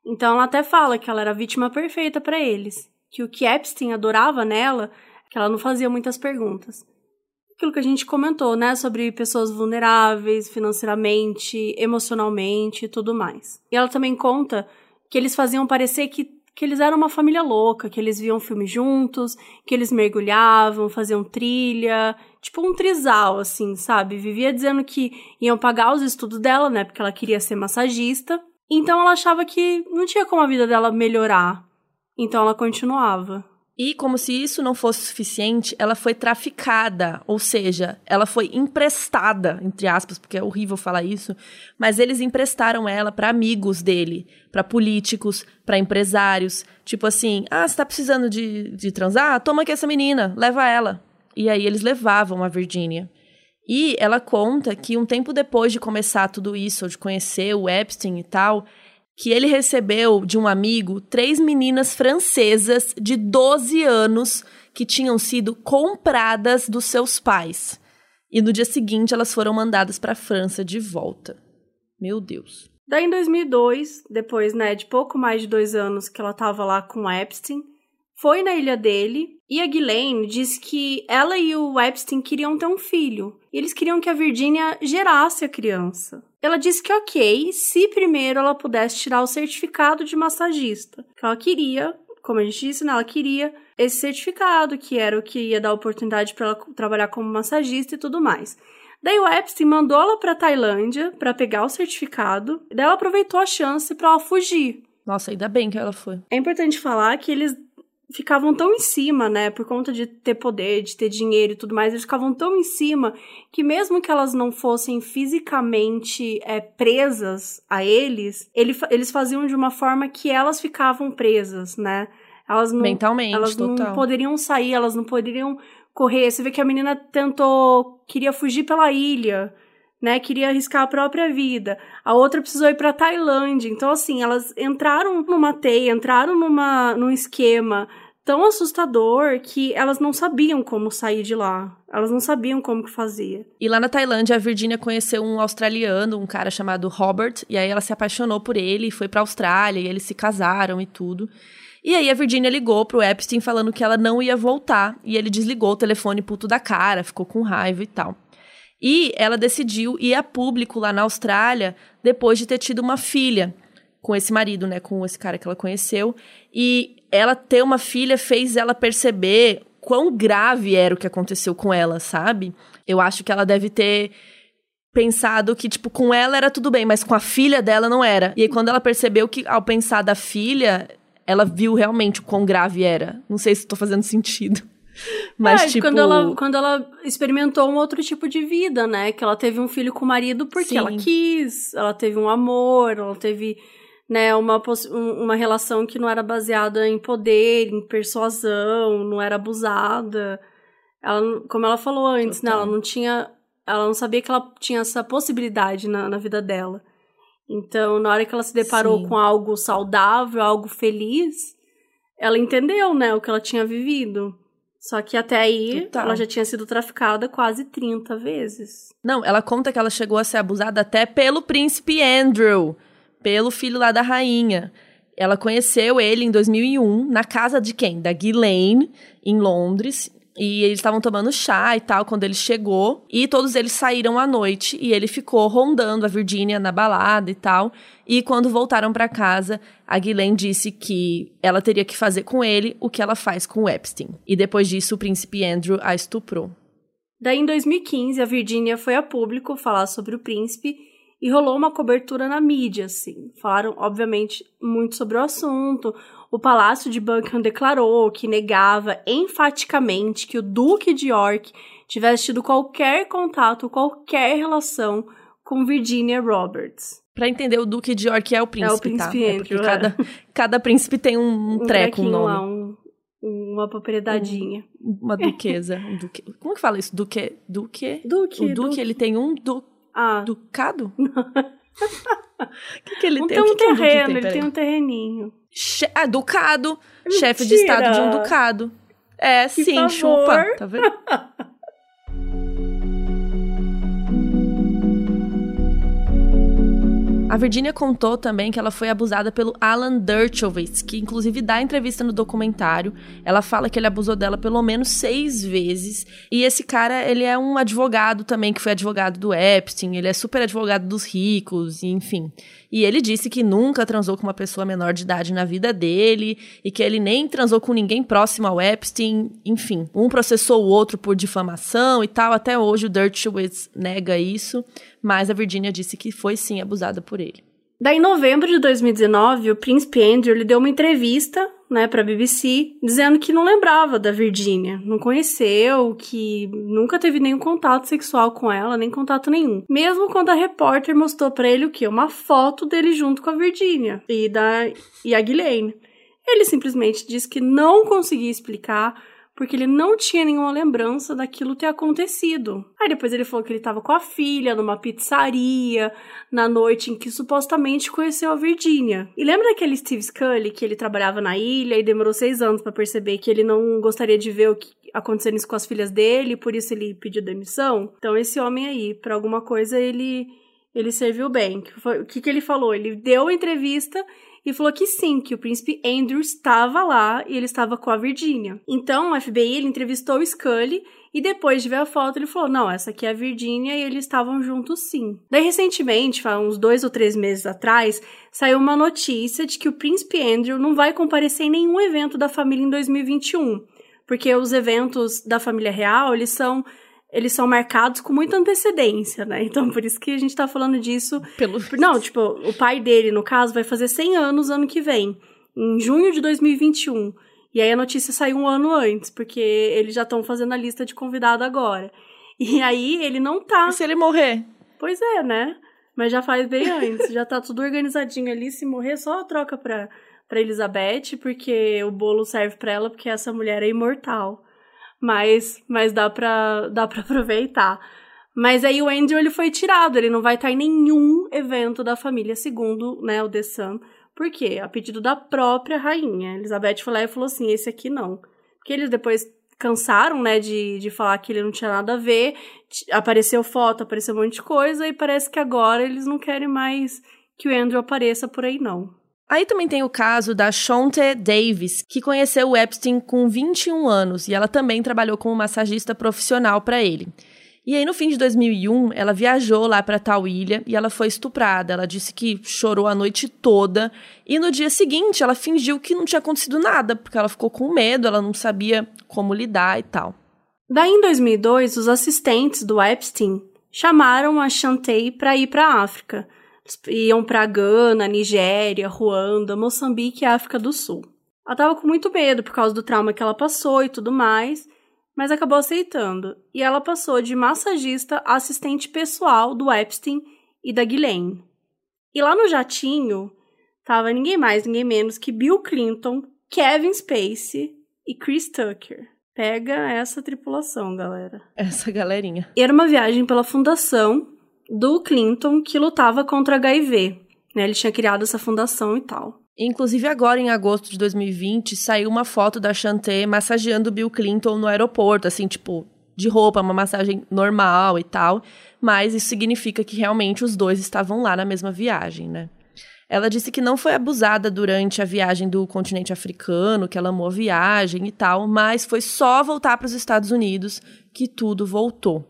Então ela até fala que ela era a vítima perfeita para eles, que o que Epstein adorava nela, que ela não fazia muitas perguntas. aquilo que a gente comentou, né, sobre pessoas vulneráveis financeiramente, emocionalmente e tudo mais. E ela também conta que eles faziam parecer que, que eles eram uma família louca, que eles viam filme juntos, que eles mergulhavam, faziam trilha, tipo um trisal, assim, sabe? Vivia dizendo que iam pagar os estudos dela, né, porque ela queria ser massagista. Então ela achava que não tinha como a vida dela melhorar. Então ela continuava. E como se isso não fosse suficiente, ela foi traficada, ou seja, ela foi emprestada, entre aspas, porque é horrível falar isso, mas eles emprestaram ela para amigos dele, para políticos, para empresários, tipo assim, ah, você tá precisando de, de transar? Toma aqui essa menina, leva ela. E aí eles levavam a Virginia. E ela conta que um tempo depois de começar tudo isso, de conhecer o Epstein e tal, que ele recebeu de um amigo três meninas francesas de 12 anos que tinham sido compradas dos seus pais. E no dia seguinte elas foram mandadas para a França de volta. Meu Deus. Daí em 2002, depois né, de pouco mais de dois anos que ela estava lá com Epstein, foi na ilha dele e a Ghislaine disse que ela e o Epstein queriam ter um filho. E eles queriam que a Virginia gerasse a criança. Ela disse que ok, se primeiro ela pudesse tirar o certificado de massagista. Que ela queria, como a gente disse, né, ela queria esse certificado, que era o que ia dar oportunidade para ela trabalhar como massagista e tudo mais. Daí o Epstein mandou ela para Tailândia para pegar o certificado. Daí ela aproveitou a chance para ela fugir. Nossa, ainda bem que ela foi. É importante falar que eles ficavam tão em cima, né, por conta de ter poder, de ter dinheiro e tudo mais, eles ficavam tão em cima que mesmo que elas não fossem fisicamente é, presas a eles, ele, eles faziam de uma forma que elas ficavam presas, né? Elas não, Mentalmente, elas total. não poderiam sair, elas não poderiam correr. Você vê que a menina tentou, queria fugir pela ilha, né, queria arriscar a própria vida. A outra precisou ir para Tailândia. Então assim, elas entraram numa teia, entraram numa num esquema tão assustador que elas não sabiam como sair de lá. Elas não sabiam como que fazia. E lá na Tailândia, a Virginia conheceu um australiano, um cara chamado Robert, e aí ela se apaixonou por ele, foi pra Austrália, e eles se casaram e tudo. E aí a Virginia ligou pro Epstein falando que ela não ia voltar, e ele desligou o telefone puto da cara, ficou com raiva e tal. E ela decidiu ir a público lá na Austrália depois de ter tido uma filha com esse marido, né, com esse cara que ela conheceu. E ela ter uma filha fez ela perceber quão grave era o que aconteceu com ela, sabe? Eu acho que ela deve ter pensado que, tipo, com ela era tudo bem, mas com a filha dela não era. E aí, quando ela percebeu que, ao pensar da filha, ela viu realmente o quão grave era. Não sei se estou fazendo sentido. Mas, é, tipo... quando ela, quando ela experimentou um outro tipo de vida, né? Que ela teve um filho com o marido porque Sim. ela quis, ela teve um amor, ela teve, né, uma, uma relação que não era baseada em poder, em persuasão, não era abusada. Ela, como ela falou antes, né? Ela não tinha. Ela não sabia que ela tinha essa possibilidade na, na vida dela. Então, na hora que ela se deparou Sim. com algo saudável, algo feliz, ela entendeu, né, o que ela tinha vivido. Só que até aí Total. ela já tinha sido traficada quase 30 vezes. Não, ela conta que ela chegou a ser abusada até pelo príncipe Andrew, pelo filho lá da rainha. Ela conheceu ele em 2001 na casa de quem? Da Ghislaine, em Londres. E eles estavam tomando chá e tal quando ele chegou. E todos eles saíram à noite e ele ficou rondando a Virginia na balada e tal. E quando voltaram para casa, a Ghislaine disse que ela teria que fazer com ele o que ela faz com o Epstein. E depois disso, o príncipe Andrew a estuprou. Daí, em 2015, a Virginia foi a público falar sobre o príncipe e rolou uma cobertura na mídia, assim. Falaram, obviamente, muito sobre o assunto. O Palácio de Buckingham declarou que negava enfaticamente que o Duque de York tivesse tido qualquer contato, qualquer relação com Virginia Roberts. Pra entender, o Duque de York é o príncipe, É o príncipe tá? É Andrew, porque é. cada, cada príncipe tem um, um treco, um nome. lá, um- uma propriedadinha. Uma duquesa. Um duque. Como que fala isso? Duque? Duque? Duque, o duque, duque. ele tem um du, Ah, ducado? O que, que ele não tem? tem que um que um terreno, tem? ele tem um terreninho. Che- ah, ducado. Chefe de estado de um Mentira. ducado. É, Que sim, favor. chupa. Tá vendo? A A Virginia contou também que ela foi abusada pelo Alan Dershowitz, que inclusive dá entrevista no documentário. Ela fala que ele abusou dela pelo menos seis vezes. E esse cara, ele é um advogado também, que foi advogado do Epstein. Ele é super advogado dos ricos, enfim. E ele disse que nunca transou com uma pessoa menor de idade na vida dele e que ele nem transou com ninguém próximo ao Epstein. Enfim, um processou o outro por difamação e tal. Até hoje o Dershowitz nega isso, mas a Virginia disse que foi sim abusada por ele. Daí, em novembro de 2019, o príncipe Andrew lhe deu uma entrevista, né, para a BBC, dizendo que não lembrava da Virginia, não conheceu, que nunca teve nenhum contato sexual com ela, nem contato nenhum. Mesmo quando a repórter mostrou para ele o que, uma foto dele junto com a Virginia e da e a Ghislaine. Ele simplesmente disse que não conseguia explicar porque ele não tinha nenhuma lembrança daquilo ter acontecido. Aí depois ele falou que ele estava com a filha numa pizzaria na noite em que supostamente conheceu a Virginia. E lembra daquele Steve Scully que ele trabalhava na ilha e demorou seis anos para perceber que ele não gostaria de ver o que acontecendo isso com as filhas dele, por isso ele pediu demissão? Então esse homem aí, para alguma coisa ele ele serviu bem. O que, que ele falou? Ele deu entrevista e falou que sim, que o príncipe Andrew estava lá e ele estava com a Virginia. Então, o FBI ele entrevistou o Scully e depois de ver a foto, ele falou: não, essa aqui é a Virginia e eles estavam juntos sim. Daí, recentemente, uns dois ou três meses atrás, saiu uma notícia de que o príncipe Andrew não vai comparecer em nenhum evento da família em 2021. Porque os eventos da família real, eles são eles são marcados com muita antecedência, né? Então, por isso que a gente tá falando disso. Pelo... Não, tipo, o pai dele, no caso, vai fazer 100 anos ano que vem, em junho de 2021. E aí a notícia saiu um ano antes, porque eles já estão fazendo a lista de convidado agora. E aí ele não tá. E se ele morrer? Pois é, né? Mas já faz bem antes, já tá tudo organizadinho ali. Se morrer, só troca pra, pra Elizabeth, porque o bolo serve pra ela, porque essa mulher é imortal mas, mas dá pra, dá aproveitar. Mas aí o Andrew ele foi tirado, ele não vai estar em nenhum evento da família, segundo né, o The Sun. Por quê? A pedido da própria rainha. Elizabeth foi lá e falou assim: esse aqui não. Porque eles depois cansaram, né, de, de falar que ele não tinha nada a ver. Apareceu foto, apareceu um monte de coisa, e parece que agora eles não querem mais que o Andrew apareça por aí, não. Aí também tem o caso da Shonte Davis, que conheceu o Epstein com 21 anos e ela também trabalhou como massagista profissional para ele. E aí, no fim de 2001, ela viajou lá para tal ilha e ela foi estuprada. Ela disse que chorou a noite toda e no dia seguinte ela fingiu que não tinha acontecido nada, porque ela ficou com medo, ela não sabia como lidar e tal. Daí, em 2002, os assistentes do Epstein chamaram a Shantay para ir para a África iam para Gana, Nigéria, Ruanda, Moçambique e África do Sul. Ela estava com muito medo por causa do trauma que ela passou e tudo mais, mas acabou aceitando. E ela passou de massagista a assistente pessoal do Epstein e da Ghislaine. E lá no jatinho tava ninguém mais, ninguém menos que Bill Clinton, Kevin Spacey e Chris Tucker. Pega essa tripulação, galera. Essa galerinha. Era uma viagem pela fundação do Clinton que lutava contra HIV. Né? Ele tinha criado essa fundação e tal. Inclusive, agora em agosto de 2020, saiu uma foto da Chanté massageando Bill Clinton no aeroporto, assim, tipo, de roupa, uma massagem normal e tal. Mas isso significa que realmente os dois estavam lá na mesma viagem, né? Ela disse que não foi abusada durante a viagem do continente africano, que ela amou a viagem e tal, mas foi só voltar para os Estados Unidos que tudo voltou.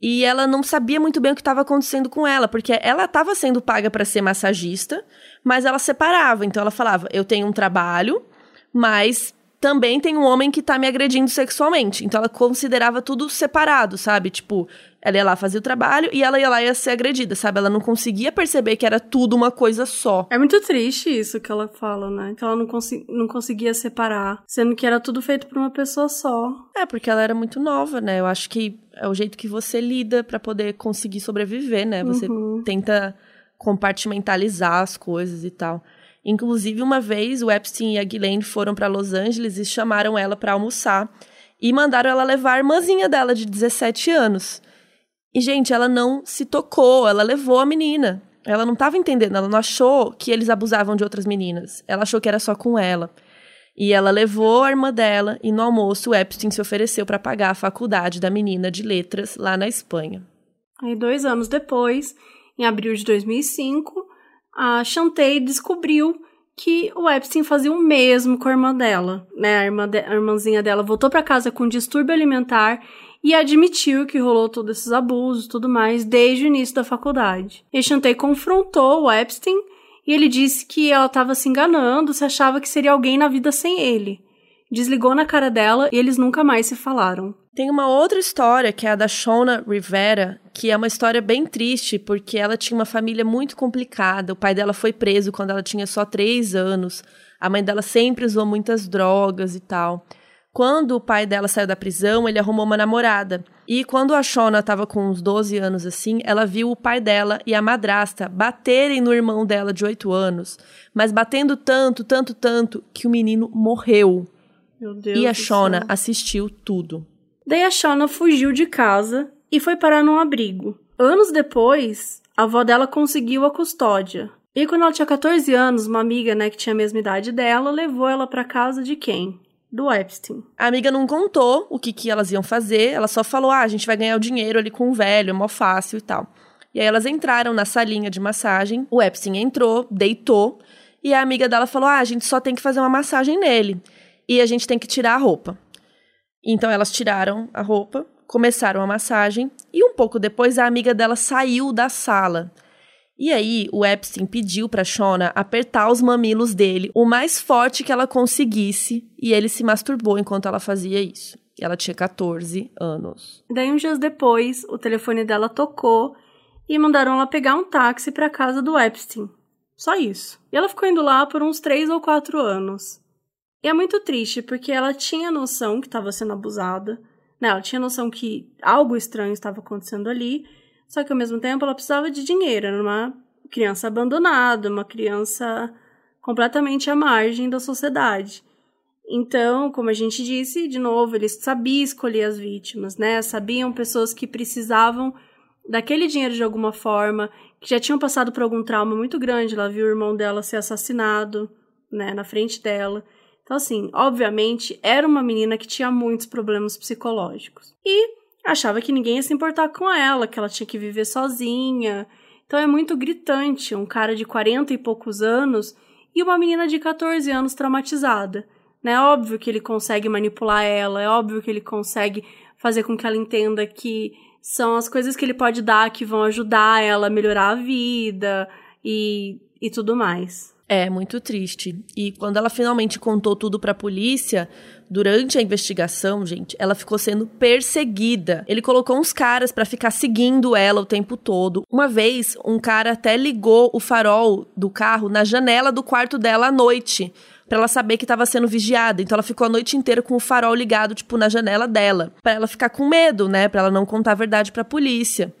E ela não sabia muito bem o que estava acontecendo com ela, porque ela estava sendo paga para ser massagista, mas ela separava. Então ela falava: eu tenho um trabalho, mas também tem um homem que tá me agredindo sexualmente. Então ela considerava tudo separado, sabe? Tipo, ela ia lá fazer o trabalho e ela ia lá ia ser agredida, sabe? Ela não conseguia perceber que era tudo uma coisa só. É muito triste isso que ela fala, né? Que ela não, cons não conseguia separar, sendo que era tudo feito por uma pessoa só. É, porque ela era muito nova, né? Eu acho que é o jeito que você lida para poder conseguir sobreviver, né? Você uhum. tenta compartimentalizar as coisas e tal. Inclusive, uma vez, o Epstein e a Ghislaine foram para Los Angeles e chamaram ela para almoçar. E mandaram ela levar a irmãzinha dela, de 17 anos. E, gente, ela não se tocou, ela levou a menina. Ela não estava entendendo, ela não achou que eles abusavam de outras meninas. Ela achou que era só com ela. E ela levou a irmã dela e no almoço o Epstein se ofereceu para pagar a faculdade da menina de letras lá na Espanha. Aí, dois anos depois, em abril de 2005, a Chantei descobriu que o Epstein fazia o mesmo com a irmã dela, né? A, irmã de, a irmãzinha dela voltou para casa com distúrbio alimentar e admitiu que rolou todos esses abusos e tudo mais desde o início da faculdade. E Chantei confrontou o Epstein e ele disse que ela estava se enganando, se achava que seria alguém na vida sem ele. Desligou na cara dela e eles nunca mais se falaram. Tem uma outra história, que é a da Shona Rivera, que é uma história bem triste, porque ela tinha uma família muito complicada. O pai dela foi preso quando ela tinha só três anos. A mãe dela sempre usou muitas drogas e tal. Quando o pai dela saiu da prisão, ele arrumou uma namorada. E quando a Shona estava com uns 12 anos assim, ela viu o pai dela e a madrasta baterem no irmão dela de 8 anos, mas batendo tanto, tanto, tanto, que o menino morreu. Meu Deus e a Shona céu. assistiu tudo. Daí a Shona fugiu de casa e foi parar num abrigo. Anos depois, a avó dela conseguiu a custódia. E quando ela tinha 14 anos, uma amiga, né, que tinha a mesma idade dela, levou ela para casa de quem? Do Epstein. A amiga não contou o que, que elas iam fazer, ela só falou: ah, a gente vai ganhar o dinheiro ali com o velho, é mó fácil e tal. E aí elas entraram na salinha de massagem, o Epstein entrou, deitou, e a amiga dela falou: ah, a gente só tem que fazer uma massagem nele. E a gente tem que tirar a roupa. Então elas tiraram a roupa, começaram a massagem e um pouco depois a amiga dela saiu da sala. E aí o Epstein pediu para Shona apertar os mamilos dele o mais forte que ela conseguisse e ele se masturbou enquanto ela fazia isso. Ela tinha 14 anos. Daí uns dias depois, o telefone dela tocou e mandaram ela pegar um táxi para casa do Epstein. Só isso. E ela ficou indo lá por uns três ou quatro anos. E é muito triste, porque ela tinha noção que estava sendo abusada, né? Ela tinha noção que algo estranho estava acontecendo ali, só que ao mesmo tempo ela precisava de dinheiro, era uma criança abandonada, uma criança completamente à margem da sociedade. Então, como a gente disse, de novo, eles sabiam escolher as vítimas, né? Sabiam pessoas que precisavam daquele dinheiro de alguma forma, que já tinham passado por algum trauma muito grande. Ela viu o irmão dela ser assassinado, né, na frente dela. Então, assim, obviamente, era uma menina que tinha muitos problemas psicológicos. E achava que ninguém ia se importar com ela, que ela tinha que viver sozinha. Então é muito gritante um cara de 40 e poucos anos e uma menina de 14 anos traumatizada. Né? É óbvio que ele consegue manipular ela, é óbvio que ele consegue fazer com que ela entenda que são as coisas que ele pode dar que vão ajudar ela a melhorar a vida e, e tudo mais. É, muito triste. E quando ela finalmente contou tudo pra polícia, durante a investigação, gente, ela ficou sendo perseguida. Ele colocou uns caras para ficar seguindo ela o tempo todo. Uma vez, um cara até ligou o farol do carro na janela do quarto dela à noite. Pra ela saber que estava sendo vigiada. Então ela ficou a noite inteira com o farol ligado, tipo, na janela dela. para ela ficar com medo, né? Pra ela não contar a verdade pra polícia.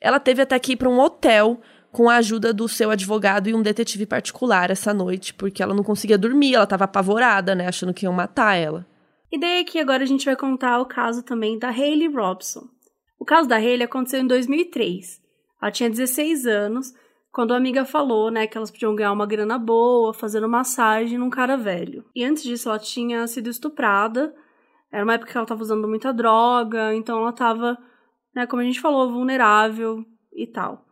Ela teve até que ir pra um hotel com a ajuda do seu advogado e um detetive particular essa noite, porque ela não conseguia dormir, ela estava apavorada, né, achando que iam matar ela. E daí aqui agora a gente vai contar o caso também da Hayley Robson. O caso da Hayley aconteceu em 2003. Ela tinha 16 anos, quando a amiga falou, né, que elas podiam ganhar uma grana boa fazendo massagem num cara velho. E antes disso ela tinha sido estuprada. Era uma época que ela estava usando muita droga, então ela estava, né, como a gente falou, vulnerável e tal.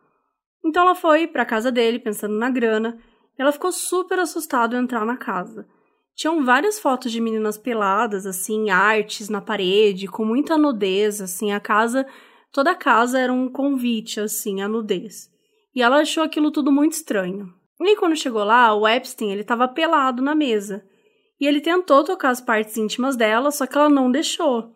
Então ela foi para casa dele pensando na grana. Ela ficou super assustada ao entrar na casa. Tinham várias fotos de meninas peladas, assim, artes na parede, com muita nudez, assim, a casa, toda a casa era um convite, assim, à nudez. E ela achou aquilo tudo muito estranho. E quando chegou lá, o Epstein, ele estava pelado na mesa. E ele tentou tocar as partes íntimas dela, só que ela não deixou.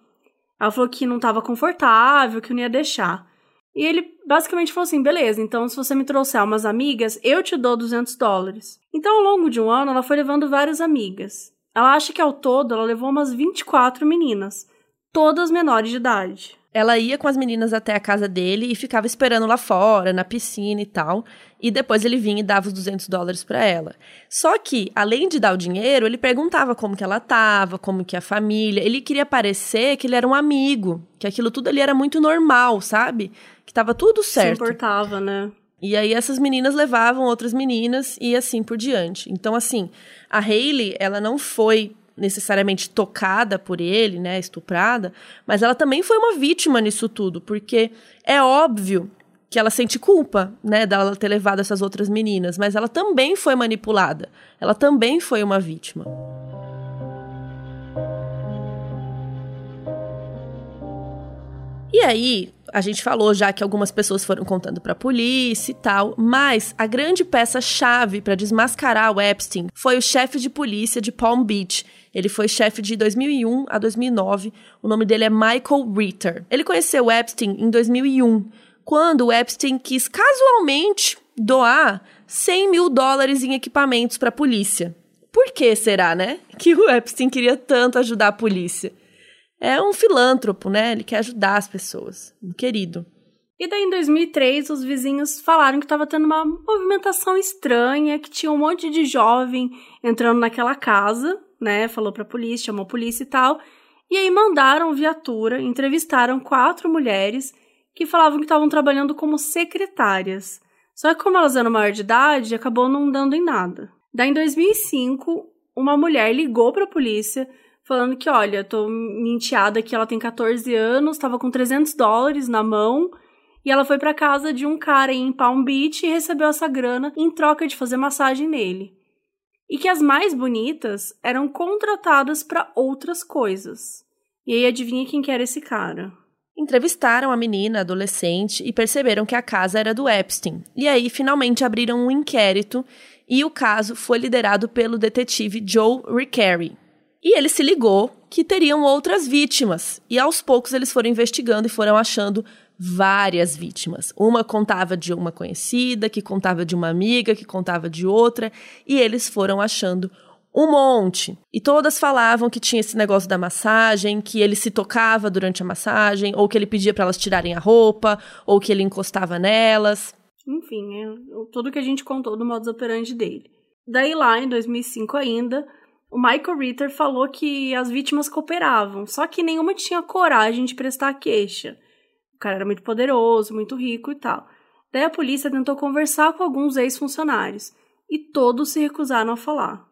Ela falou que não estava confortável, que não ia deixar. E ele basicamente falou assim: beleza, então se você me trouxer umas amigas, eu te dou 200 dólares. Então, ao longo de um ano, ela foi levando várias amigas. Ela acha que ao todo ela levou umas 24 meninas, todas menores de idade. Ela ia com as meninas até a casa dele e ficava esperando lá fora, na piscina e tal. E depois ele vinha e dava os 200 dólares para ela. Só que, além de dar o dinheiro, ele perguntava como que ela tava, como que a família. Ele queria parecer que ele era um amigo, que aquilo tudo ali era muito normal, sabe? Que tava tudo certo. Se importava, né? E aí essas meninas levavam outras meninas e assim por diante. Então, assim, a Hayley, ela não foi necessariamente tocada por ele, né, estuprada, mas ela também foi uma vítima nisso tudo, porque é óbvio que ela sente culpa, né, dela ter levado essas outras meninas, mas ela também foi manipulada. Ela também foi uma vítima. E aí, a gente falou já que algumas pessoas foram contando para a polícia e tal, mas a grande peça-chave para desmascarar o Epstein foi o chefe de polícia de Palm Beach. Ele foi chefe de 2001 a 2009. O nome dele é Michael Ritter. Ele conheceu o Epstein em 2001, quando o Epstein quis casualmente doar 100 mil dólares em equipamentos para a polícia. Por que será, né? Que o Epstein queria tanto ajudar a polícia é um filântropo, né? Ele quer ajudar as pessoas. Um querido. E daí, em 2003, os vizinhos falaram que estava tendo uma movimentação estranha, que tinha um monte de jovem entrando naquela casa, né? Falou pra polícia, chamou a polícia e tal. E aí mandaram viatura, entrevistaram quatro mulheres que falavam que estavam trabalhando como secretárias. Só que como elas eram maior de idade, acabou não dando em nada. Daí, em 2005, uma mulher ligou para a polícia falando que, olha, tô menteada que ela tem 14 anos, tava com 300 dólares na mão, e ela foi para casa de um cara em Palm Beach e recebeu essa grana em troca de fazer massagem nele. E que as mais bonitas eram contratadas para outras coisas. E aí adivinha quem que era esse cara? Entrevistaram a menina adolescente e perceberam que a casa era do Epstein. E aí finalmente abriram um inquérito e o caso foi liderado pelo detetive Joe Ricari. E ele se ligou que teriam outras vítimas. E aos poucos eles foram investigando e foram achando várias vítimas. Uma contava de uma conhecida, que contava de uma amiga, que contava de outra, e eles foram achando um monte. E todas falavam que tinha esse negócio da massagem, que ele se tocava durante a massagem, ou que ele pedia para elas tirarem a roupa, ou que ele encostava nelas. Enfim, é tudo que a gente contou do modus operandi dele. Daí lá, em 2005 ainda, o Michael Ritter falou que as vítimas cooperavam, só que nenhuma tinha coragem de prestar queixa. O cara era muito poderoso, muito rico e tal. Daí a polícia tentou conversar com alguns ex-funcionários e todos se recusaram a falar.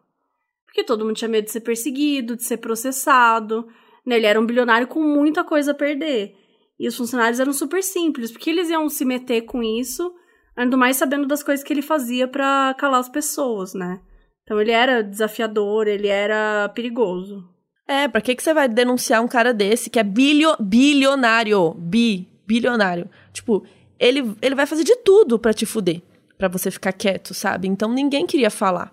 Porque todo mundo tinha medo de ser perseguido, de ser processado. Né? Ele era um bilionário com muita coisa a perder. E os funcionários eram super simples, porque eles iam se meter com isso, ainda mais sabendo das coisas que ele fazia para calar as pessoas, né? Então ele era desafiador, ele era perigoso. É, pra que, que você vai denunciar um cara desse que é bilio, bilionário? Bi, bilionário. Tipo, ele, ele vai fazer de tudo para te fuder, para você ficar quieto, sabe? Então ninguém queria falar.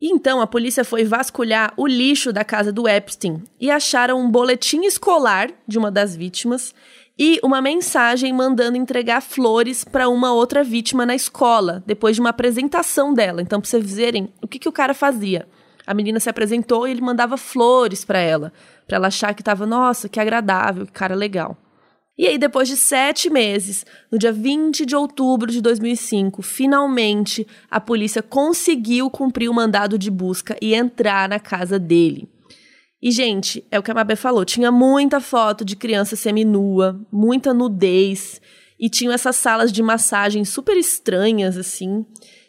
Então a polícia foi vasculhar o lixo da casa do Epstein e acharam um boletim escolar de uma das vítimas e uma mensagem mandando entregar flores para uma outra vítima na escola, depois de uma apresentação dela. Então, para vocês verem o que, que o cara fazia. A menina se apresentou e ele mandava flores para ela, para ela achar que estava, nossa, que agradável, que cara legal. E aí, depois de sete meses, no dia 20 de outubro de 2005, finalmente a polícia conseguiu cumprir o mandado de busca e entrar na casa dele. E, gente, é o que a Mabé falou: tinha muita foto de criança seminua, muita nudez, e tinham essas salas de massagem super estranhas, assim.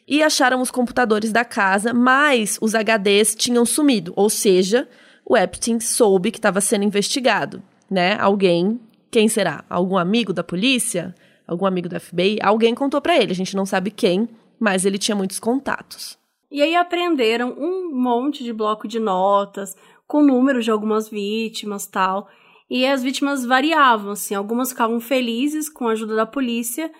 E acharam os computadores da casa, mas os HDs tinham sumido. Ou seja, o Epstein soube que estava sendo investigado, né? Alguém, quem será? Algum amigo da polícia? Algum amigo do FBI? Alguém contou para ele, a gente não sabe quem, mas ele tinha muitos contatos. E aí aprenderam um monte de bloco de notas, com números de algumas vítimas tal. E as vítimas variavam, assim, algumas ficavam felizes com a ajuda da polícia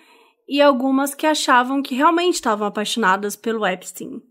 e algumas que achavam que realmente estavam apaixonadas pelo Epstein,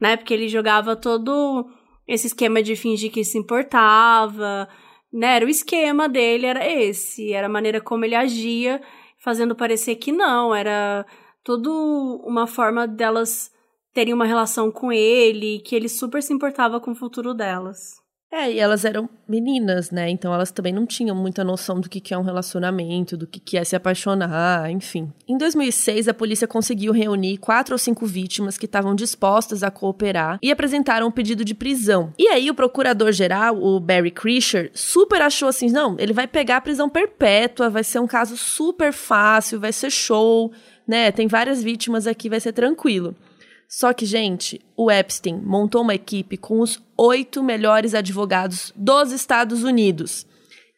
né? Porque ele jogava todo esse esquema de fingir que se importava, né? Era o esquema dele, era esse, era a maneira como ele agia, fazendo parecer que não, era tudo uma forma delas terem uma relação com ele, que ele super se importava com o futuro delas. É, e elas eram meninas, né? Então elas também não tinham muita noção do que é um relacionamento, do que é se apaixonar, enfim. Em 2006, a polícia conseguiu reunir quatro ou cinco vítimas que estavam dispostas a cooperar e apresentaram um pedido de prisão. E aí o procurador-geral, o Barry Krischer, super achou assim: não, ele vai pegar a prisão perpétua, vai ser um caso super fácil, vai ser show, né? Tem várias vítimas aqui, vai ser tranquilo. Só que, gente, o Epstein montou uma equipe com os oito melhores advogados dos Estados Unidos.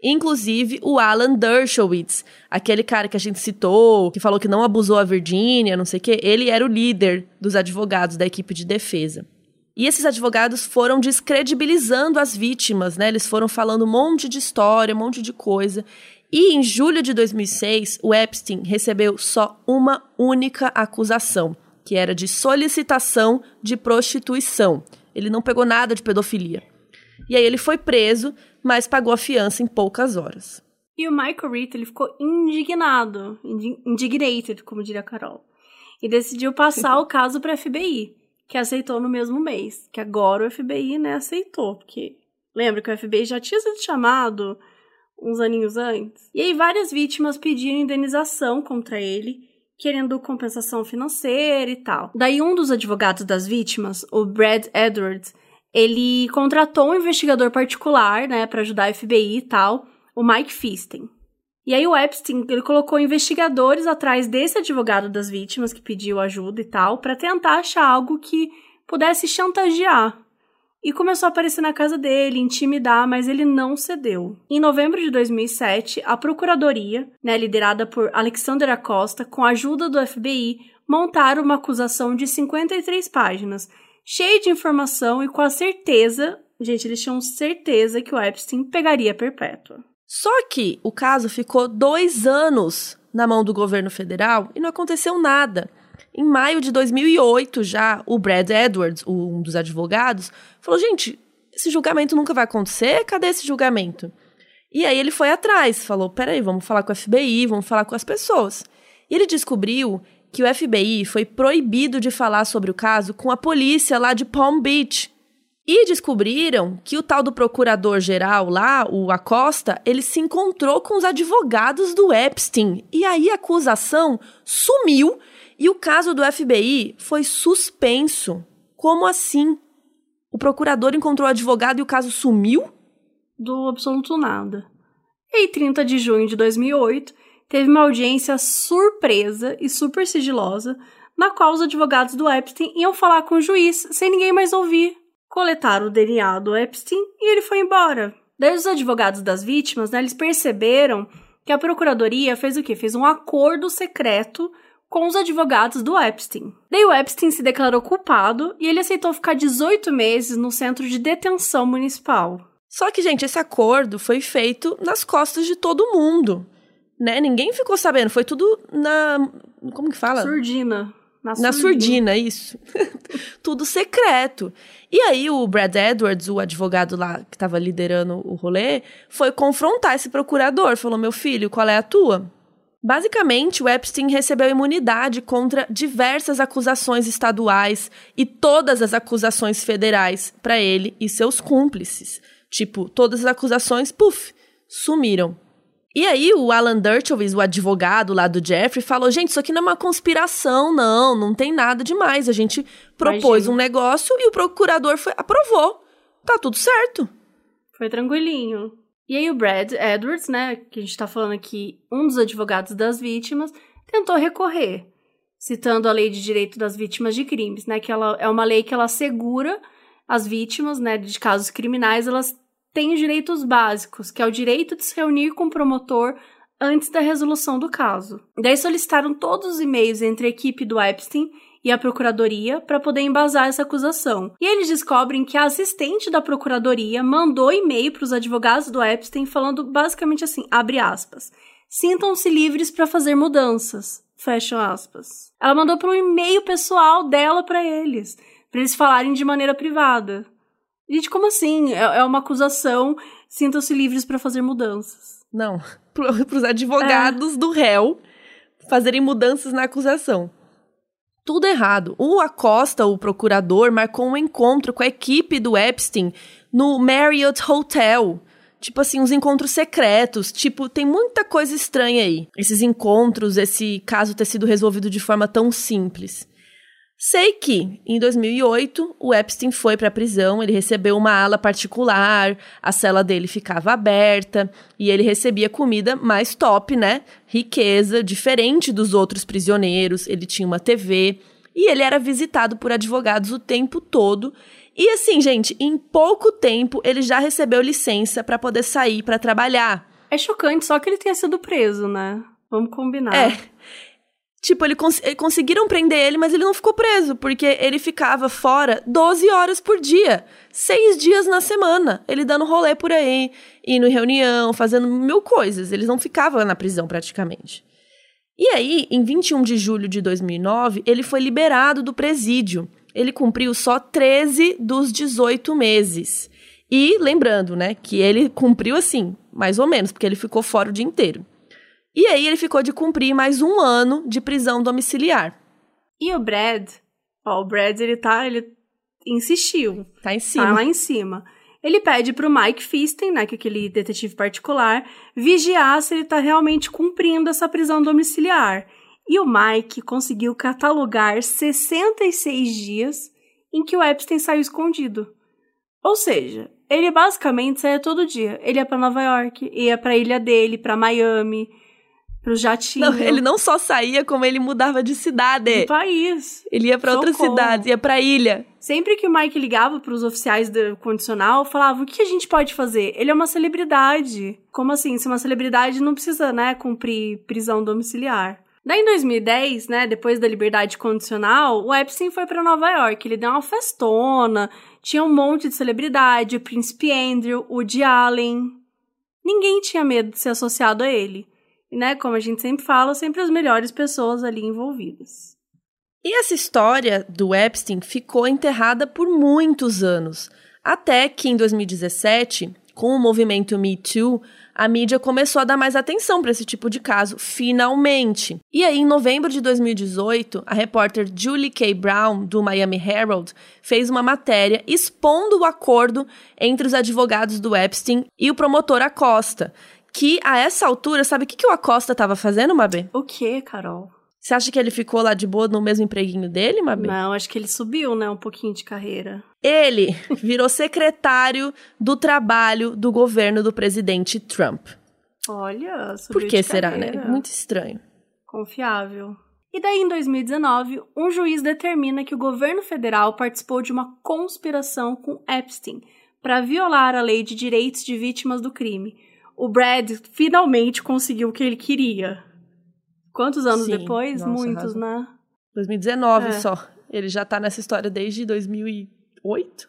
Inclusive o Alan Dershowitz, aquele cara que a gente citou, que falou que não abusou a Virginia, não sei o quê, ele era o líder dos advogados da equipe de defesa. E esses advogados foram descredibilizando as vítimas, né? Eles foram falando um monte de história, um monte de coisa. E em julho de 2006, o Epstein recebeu só uma única acusação, que era de solicitação de prostituição. Ele não pegou nada de pedofilia. E aí ele foi preso, mas pagou a fiança em poucas horas. E o Michael Ritt, ele ficou indignado, indignated, como diria a Carol, e decidiu passar o caso para a FBI, que aceitou no mesmo mês, que agora o FBI, né, aceitou, porque lembra que o FBI já tinha sido chamado uns aninhos antes. E aí várias vítimas pediram indenização contra ele, querendo compensação financeira e tal. Daí um dos advogados das vítimas, o Brad Edwards, ele contratou um investigador particular, né, para ajudar a FBI e tal, o Mike Fisten. E aí o Epstein, ele colocou investigadores atrás desse advogado das vítimas que pediu ajuda e tal, para tentar achar algo que pudesse chantagear e começou a aparecer na casa dele, intimidar, mas ele não cedeu. Em novembro de 2007, a procuradoria, né, liderada por Alexander Acosta, com a ajuda do FBI, montaram uma acusação de 53 páginas, cheia de informação e com a certeza, gente, eles tinham certeza que o Epstein pegaria perpétua. Só que o caso ficou dois anos na mão do governo federal e não aconteceu nada. Em maio de 2008, já o Brad Edwards, um dos advogados, falou: gente, esse julgamento nunca vai acontecer, cadê esse julgamento? E aí ele foi atrás, falou: peraí, vamos falar com o FBI, vamos falar com as pessoas. E ele descobriu que o FBI foi proibido de falar sobre o caso com a polícia lá de Palm Beach. E descobriram que o tal do procurador-geral lá, o Acosta, ele se encontrou com os advogados do Epstein. E aí a acusação sumiu e o caso do FBI foi suspenso. Como assim? O procurador encontrou o advogado e o caso sumiu? Do absoluto nada. Em 30 de junho de 2008, teve uma audiência surpresa e super sigilosa, na qual os advogados do Epstein iam falar com o juiz sem ninguém mais ouvir. Coletaram o DNA do Epstein e ele foi embora. Daí os advogados das vítimas, né, eles perceberam que a procuradoria fez o quê? Fez um acordo secreto com os advogados do Epstein. Daí o Epstein se declarou culpado e ele aceitou ficar 18 meses no centro de detenção municipal. Só que, gente, esse acordo foi feito nas costas de todo mundo. Né? Ninguém ficou sabendo, foi tudo na. Como que fala? Surdina. Na surdina, na surdina isso. tudo secreto. E aí o Brad Edwards, o advogado lá que estava liderando o rolê, foi confrontar esse procurador. Falou: Meu filho, qual é a tua? Basicamente, o Epstein recebeu imunidade contra diversas acusações estaduais e todas as acusações federais para ele e seus cúmplices. Tipo, todas as acusações, puf, sumiram. E aí o Alan Dershowitz, o advogado lá do Jeffrey, falou: gente, isso aqui não é uma conspiração, não, não tem nada demais. A gente propôs Imagina. um negócio e o procurador foi, aprovou. Tá tudo certo. Foi tranquilinho. E aí o Brad Edwards, né, que a gente tá falando aqui, um dos advogados das vítimas, tentou recorrer, citando a Lei de Direito das Vítimas de Crimes, né, que ela é uma lei que ela assegura as vítimas, né, de casos criminais, elas têm direitos básicos, que é o direito de se reunir com o promotor antes da resolução do caso. Daí solicitaram todos os e-mails entre a equipe do Epstein e a procuradoria para poder embasar essa acusação. E eles descobrem que a assistente da procuradoria mandou e-mail para os advogados do Epstein falando basicamente assim, abre aspas: "Sintam-se livres para fazer mudanças." Fecha aspas. Ela mandou para um e-mail pessoal dela para eles, para eles falarem de maneira privada. Gente, como assim? É, é uma acusação. Sintam-se livres para fazer mudanças. Não, para os advogados é. do réu fazerem mudanças na acusação tudo errado. O Acosta, o procurador, marcou um encontro com a equipe do Epstein no Marriott Hotel. Tipo assim, uns encontros secretos. Tipo, tem muita coisa estranha aí. Esses encontros, esse caso ter sido resolvido de forma tão simples. Sei que, em 2008, o Epstein foi para a prisão, ele recebeu uma ala particular, a cela dele ficava aberta e ele recebia comida mais top, né? Riqueza, diferente dos outros prisioneiros, ele tinha uma TV e ele era visitado por advogados o tempo todo. E assim, gente, em pouco tempo ele já recebeu licença para poder sair para trabalhar. É chocante só que ele tenha sido preso, né? Vamos combinar. É. Tipo, ele cons conseguiram prender ele, mas ele não ficou preso, porque ele ficava fora 12 horas por dia, seis dias na semana. Ele dando rolê por aí, indo em reunião, fazendo mil coisas. Eles não ficavam na prisão praticamente. E aí, em 21 de julho de 2009, ele foi liberado do presídio. Ele cumpriu só 13 dos 18 meses. E lembrando, né, que ele cumpriu assim, mais ou menos, porque ele ficou fora o dia inteiro. E aí ele ficou de cumprir mais um ano de prisão domiciliar. E o Brad? Ó, o Brad, ele tá, ele insistiu. Tá em cima. Tá lá em cima. Ele pede pro Mike Fisten, né, que é aquele detetive particular, vigiar se ele tá realmente cumprindo essa prisão domiciliar. E o Mike conseguiu catalogar 66 dias em que o Epstein saiu escondido. Ou seja, ele basicamente saía todo dia. Ele ia para Nova York, ia para ilha dele, para Miami, pro jatinho. Não, ele não só saía, como ele mudava de cidade. Do país. Ele ia para outras cidades, ia pra ilha. Sempre que o Mike ligava para os oficiais do condicional, falava: o que a gente pode fazer? Ele é uma celebridade. Como assim? Se uma celebridade não precisa, né, cumprir prisão domiciliar. Daí em 2010, né, depois da liberdade condicional, o Epstein foi para Nova York. Ele deu uma festona, tinha um monte de celebridade, o príncipe Andrew, o Woody Allen. Ninguém tinha medo de ser associado a ele. E, né, como a gente sempre fala, sempre as melhores pessoas ali envolvidas. E essa história do Epstein ficou enterrada por muitos anos, até que em 2017, com o movimento Me Too, a mídia começou a dar mais atenção para esse tipo de caso, finalmente. E aí, em novembro de 2018, a repórter Julie K. Brown, do Miami Herald, fez uma matéria expondo o acordo entre os advogados do Epstein e o promotor Acosta, que a essa altura, sabe o que, que o Acosta estava fazendo, Mabê? O que, Carol? Você acha que ele ficou lá de boa no mesmo empreguinho dele, Mabê? Não, acho que ele subiu, né, um pouquinho de carreira. Ele virou secretário do trabalho do governo do presidente Trump. Olha, subiu Por que será, né? carreira. Muito estranho. Confiável. E daí, em 2019, um juiz determina que o governo federal participou de uma conspiração com Epstein para violar a lei de direitos de vítimas do crime. O Brad finalmente conseguiu o que ele queria. Quantos anos Sim, depois? nossa, Muitos, arrasou. né? 2019 É. só. Ele já tá nessa história desde 2008?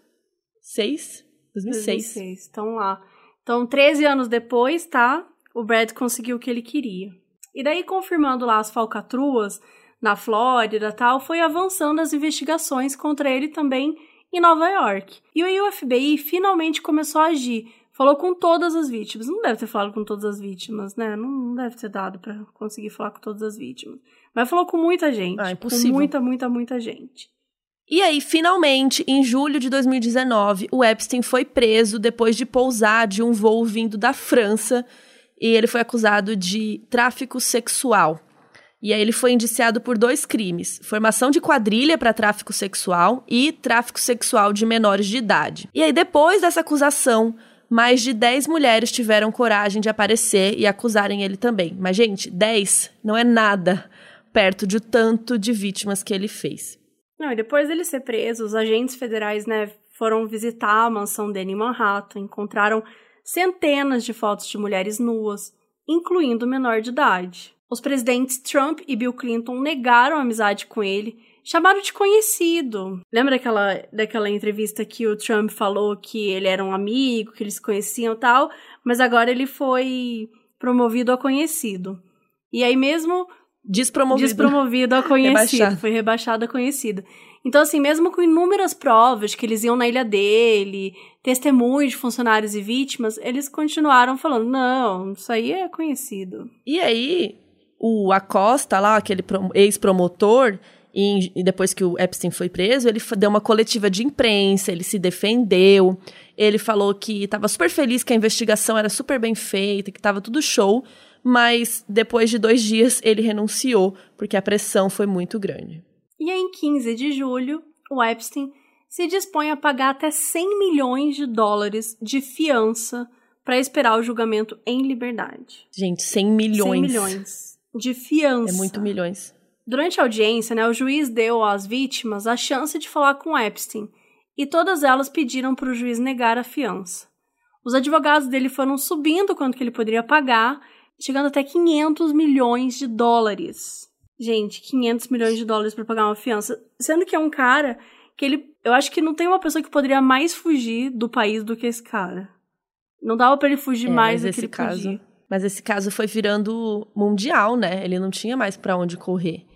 6? 2006. 2006. Então lá. Então, 13 anos depois, tá? O Brad conseguiu o que ele queria. E daí, confirmando lá as falcatruas na Flórida e tal, foi avançando as investigações contra ele também em Nova York. E aí o FBI finalmente começou a agir. Falou com todas as vítimas. Não deve ter falado com todas as vítimas, né? Não, não deve ter dado pra conseguir falar com todas as vítimas. Mas falou com muita gente. Ah, impossível. Com muita, muita, muita gente. E aí, finalmente, em julho de 2019, o Epstein foi preso depois de pousar de um voo vindo da França e ele foi acusado de tráfico sexual. E aí ele foi indiciado por dois crimes: formação de quadrilha para tráfico sexual e tráfico sexual de menores de idade. E aí, depois dessa acusação, mais de 10 mulheres tiveram coragem de aparecer e acusarem ele também. Mas, gente, 10 não é nada perto de tanto de vítimas que ele fez. Não, e depois dele ser preso, os agentes federais, né, foram visitar a mansão dele em Manhattan, encontraram centenas de fotos de mulheres nuas, incluindo menor de idade. Os presidentes Trump e Bill Clinton negaram amizade com ele, chamaram de conhecido. Lembra daquela, daquela entrevista que o Trump falou que ele era um amigo, que eles se conheciam e tal, mas agora ele foi promovido a conhecido. E aí mesmo Despromovido. despromovido a conhecido, Rebaixado. foi rebaixado a conhecido. Então, assim, mesmo com inúmeras provas de que eles iam na ilha dele, testemunhos de funcionários e vítimas, eles continuaram falando: não, isso aí é conhecido. E aí, o Acosta lá, aquele pro- ex-promotor, e e depois que o Epstein foi preso, ele deu uma coletiva de imprensa, ele se defendeu, ele falou que estava super feliz que a investigação era super bem feita, que estava tudo show, mas depois de dois dias ele renunciou, porque a pressão foi muito grande. E em 15 de julho, o Epstein se dispõe a pagar até 100 milhões de dólares de fiança para esperar o julgamento em liberdade. Gente, 100 milhões. 100 milhões de fiança. É muito milhões. Durante a audiência, né, o juiz deu às vítimas a chance de falar com Epstein e todas elas pediram para o juiz negar a fiança. Os advogados dele foram subindo quanto que ele poderia pagar, chegando até 500 milhões de dólares. Gente, 500 milhões de dólares para pagar uma fiança, sendo que é um cara que ele, eu acho que não tem uma pessoa que poderia mais fugir do país do que esse cara. Não dava para ele fugir é, mais do que ele caso, podia. Mas esse caso foi virando mundial, né? Ele não tinha mais para onde correr.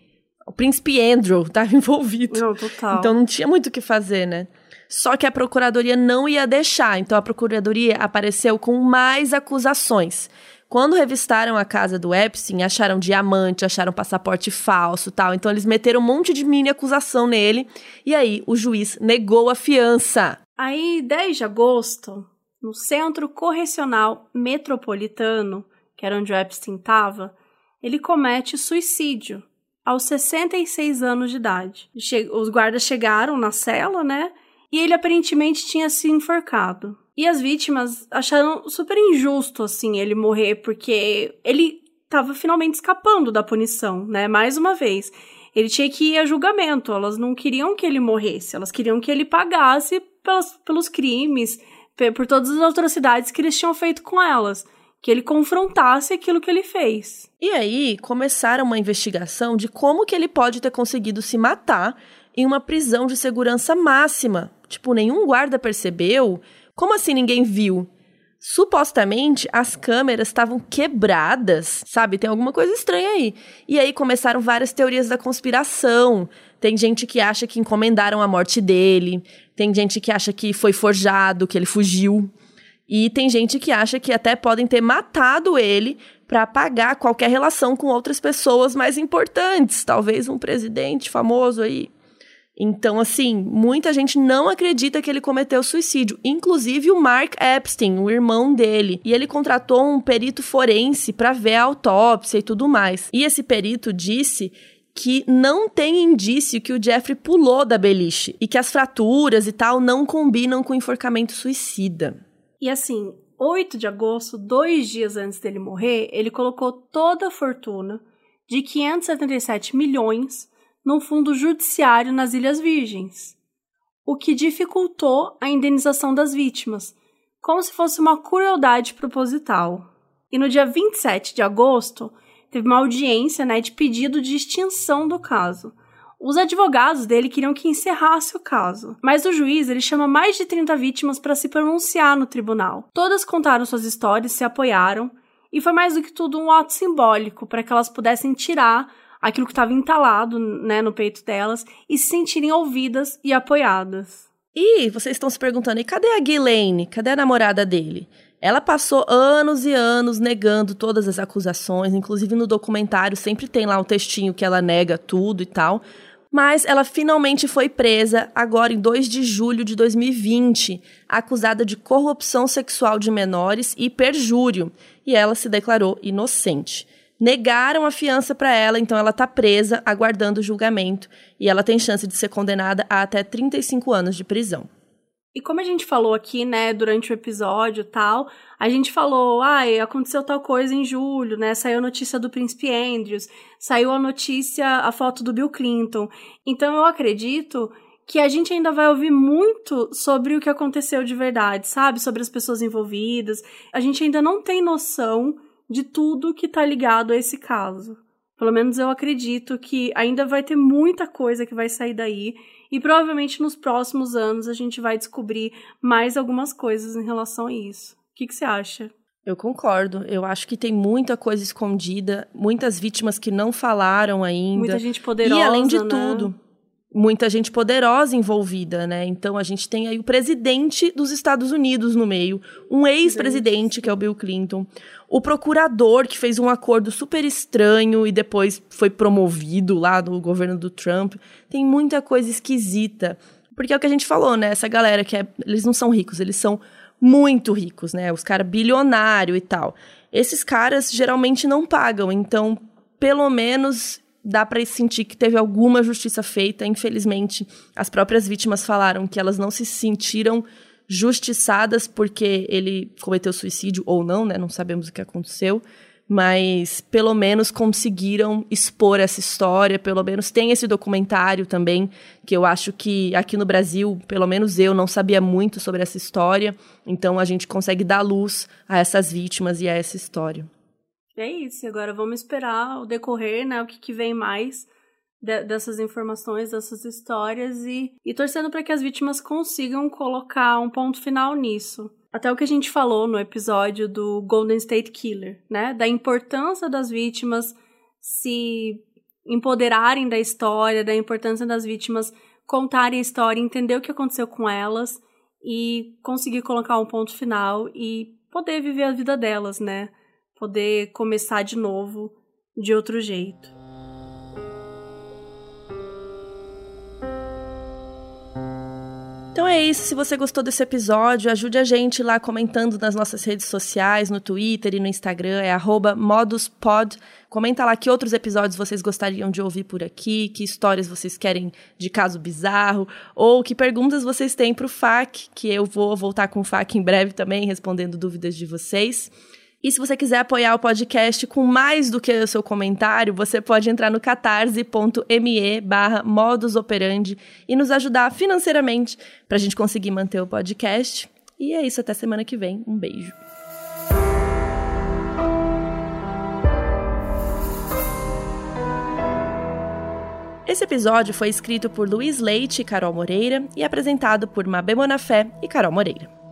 O príncipe Andrew estava envolvido. Não, total. Então não tinha muito o que fazer, né? Só que a procuradoria não ia deixar. Então a procuradoria apareceu com mais acusações. Quando revistaram a casa do Epstein, acharam diamante, acharam passaporte falso tal. Então eles meteram um monte de mini acusação nele. E aí o juiz negou a fiança. Aí, 10 de agosto, no Centro Correcional Metropolitano, que era onde o Epstein estava, ele comete suicídio aos 66 anos de idade. Os guardas chegaram na cela, né? E ele aparentemente tinha se enforcado. E as vítimas acharam super injusto, assim, ele morrer, porque ele estava finalmente escapando da punição, né? Mais uma vez. Ele tinha que ir a julgamento. Elas não queriam que ele morresse, elas queriam que ele pagasse pelos, pelos crimes, por todas as atrocidades que eles tinham feito com elas que ele confrontasse aquilo que ele fez. E aí começaram uma investigação de como que ele pode ter conseguido se matar em uma prisão de segurança máxima. Tipo, nenhum guarda percebeu. Como assim ninguém viu? Supostamente as câmeras estavam quebradas, sabe? Tem alguma coisa estranha aí. E aí começaram várias teorias da conspiração. Tem gente que acha que encomendaram a morte dele, tem gente que acha que foi forjado, que ele fugiu. E tem gente que acha que até podem ter matado ele para apagar qualquer relação com outras pessoas mais importantes, talvez um presidente famoso aí. Então, assim, muita gente não acredita que ele cometeu suicídio, inclusive o Mark Epstein, o irmão dele. E ele contratou um perito forense para ver a autópsia e tudo mais. E esse perito disse que não tem indício que o Jeffrey pulou da beliche e que as fraturas e tal não combinam com enforcamento suicida. E assim, 8 de agosto, dois dias antes dele morrer, ele colocou toda a fortuna de 577 milhões num fundo judiciário nas Ilhas Virgens, o que dificultou a indenização das vítimas, como se fosse uma crueldade proposital. E no dia 27 de agosto, teve uma audiência né, de pedido de extinção do caso, os advogados dele queriam que encerrasse o caso, mas o juiz ele chama mais de 30 vítimas para se pronunciar no tribunal. Todas contaram suas histórias, se apoiaram, e foi mais do que tudo um ato simbólico para que elas pudessem tirar aquilo que estava entalado né, no peito delas e se sentirem ouvidas e apoiadas. E vocês estão se perguntando, e cadê a Ghislaine? Cadê a namorada dele? Ela passou anos e anos negando todas as acusações, inclusive no documentário sempre tem lá um textinho que ela nega tudo e tal. Mas ela finalmente foi presa agora em 2 de julho de 2020, acusada de corrupção sexual de menores e perjúrio, e ela se declarou inocente. Negaram a fiança para ela, então ela está presa, aguardando o julgamento, e ela tem chance de ser condenada a até 35 anos de prisão. E como a gente falou aqui, né, durante o episódio tal, a gente falou, ai, ah, aconteceu tal coisa em julho, né? Saiu a notícia do príncipe Andrews, saiu a notícia, a foto do Bill Clinton. Então eu acredito que a gente ainda vai ouvir muito sobre o que aconteceu de verdade, sabe? Sobre as pessoas envolvidas. A gente ainda não tem noção de tudo que tá ligado a esse caso. Pelo menos eu acredito que ainda vai ter muita coisa que vai sair daí e provavelmente nos próximos anos a gente vai descobrir mais algumas coisas em relação a isso. O que, que você acha? Eu concordo. Eu acho que tem muita coisa escondida, muitas vítimas que não falaram ainda. Muita gente poderosa. E além de né? tudo, muita gente poderosa envolvida, né? Então a gente tem aí o presidente dos Estados Unidos no meio, um ex-presidente que é o Bill Clinton, o procurador que fez um acordo super estranho e depois foi promovido lá no governo do Trump. Tem muita coisa esquisita. Porque é o que a gente falou, né? Essa galera que é, eles não são ricos, eles são muito ricos, né? Os caras bilionário e tal. Esses caras geralmente não pagam, então pelo menos dá para sentir que teve alguma justiça feita. Infelizmente, as próprias vítimas falaram que elas não se sentiram justiçadas porque ele cometeu suicídio ou não, né? Não sabemos o que aconteceu. mas pelo menos conseguiram expor essa história, pelo menos tem esse documentário também, que eu acho que aqui no Brasil, pelo menos eu não sabia muito sobre essa história, então a gente consegue dar luz a essas vítimas e a essa história. É isso, agora vamos esperar o decorrer, né, o que, que vem mais de, dessas informações, dessas histórias e, e torcendo para que as vítimas consigam colocar um ponto final nisso. Até o que a gente falou no episódio do Golden State Killer, né? Da importância das vítimas se empoderarem da história, da importância das vítimas contarem a história, entender o que aconteceu com elas e conseguir colocar um ponto final e poder viver a vida delas, né? Poder começar de novo de outro jeito. Então é isso. Se você gostou desse episódio, ajude a gente lá comentando nas nossas redes sociais, no Twitter e no Instagram, é moduspod. Comenta lá que outros episódios vocês gostariam de ouvir por aqui, que histórias vocês querem de caso bizarro, ou que perguntas vocês têm para o FAC, que eu vou voltar com o FAC em breve também, respondendo dúvidas de vocês. E se você quiser apoiar o podcast com mais do que o seu comentário, você pode entrar no catarse.me barra modusoperandi e nos ajudar financeiramente para a gente conseguir manter o podcast. E é isso, até semana que vem. Um beijo. Esse episódio foi escrito por Luiz Leite e Carol Moreira e apresentado por Mabê Bonafé e Carol Moreira.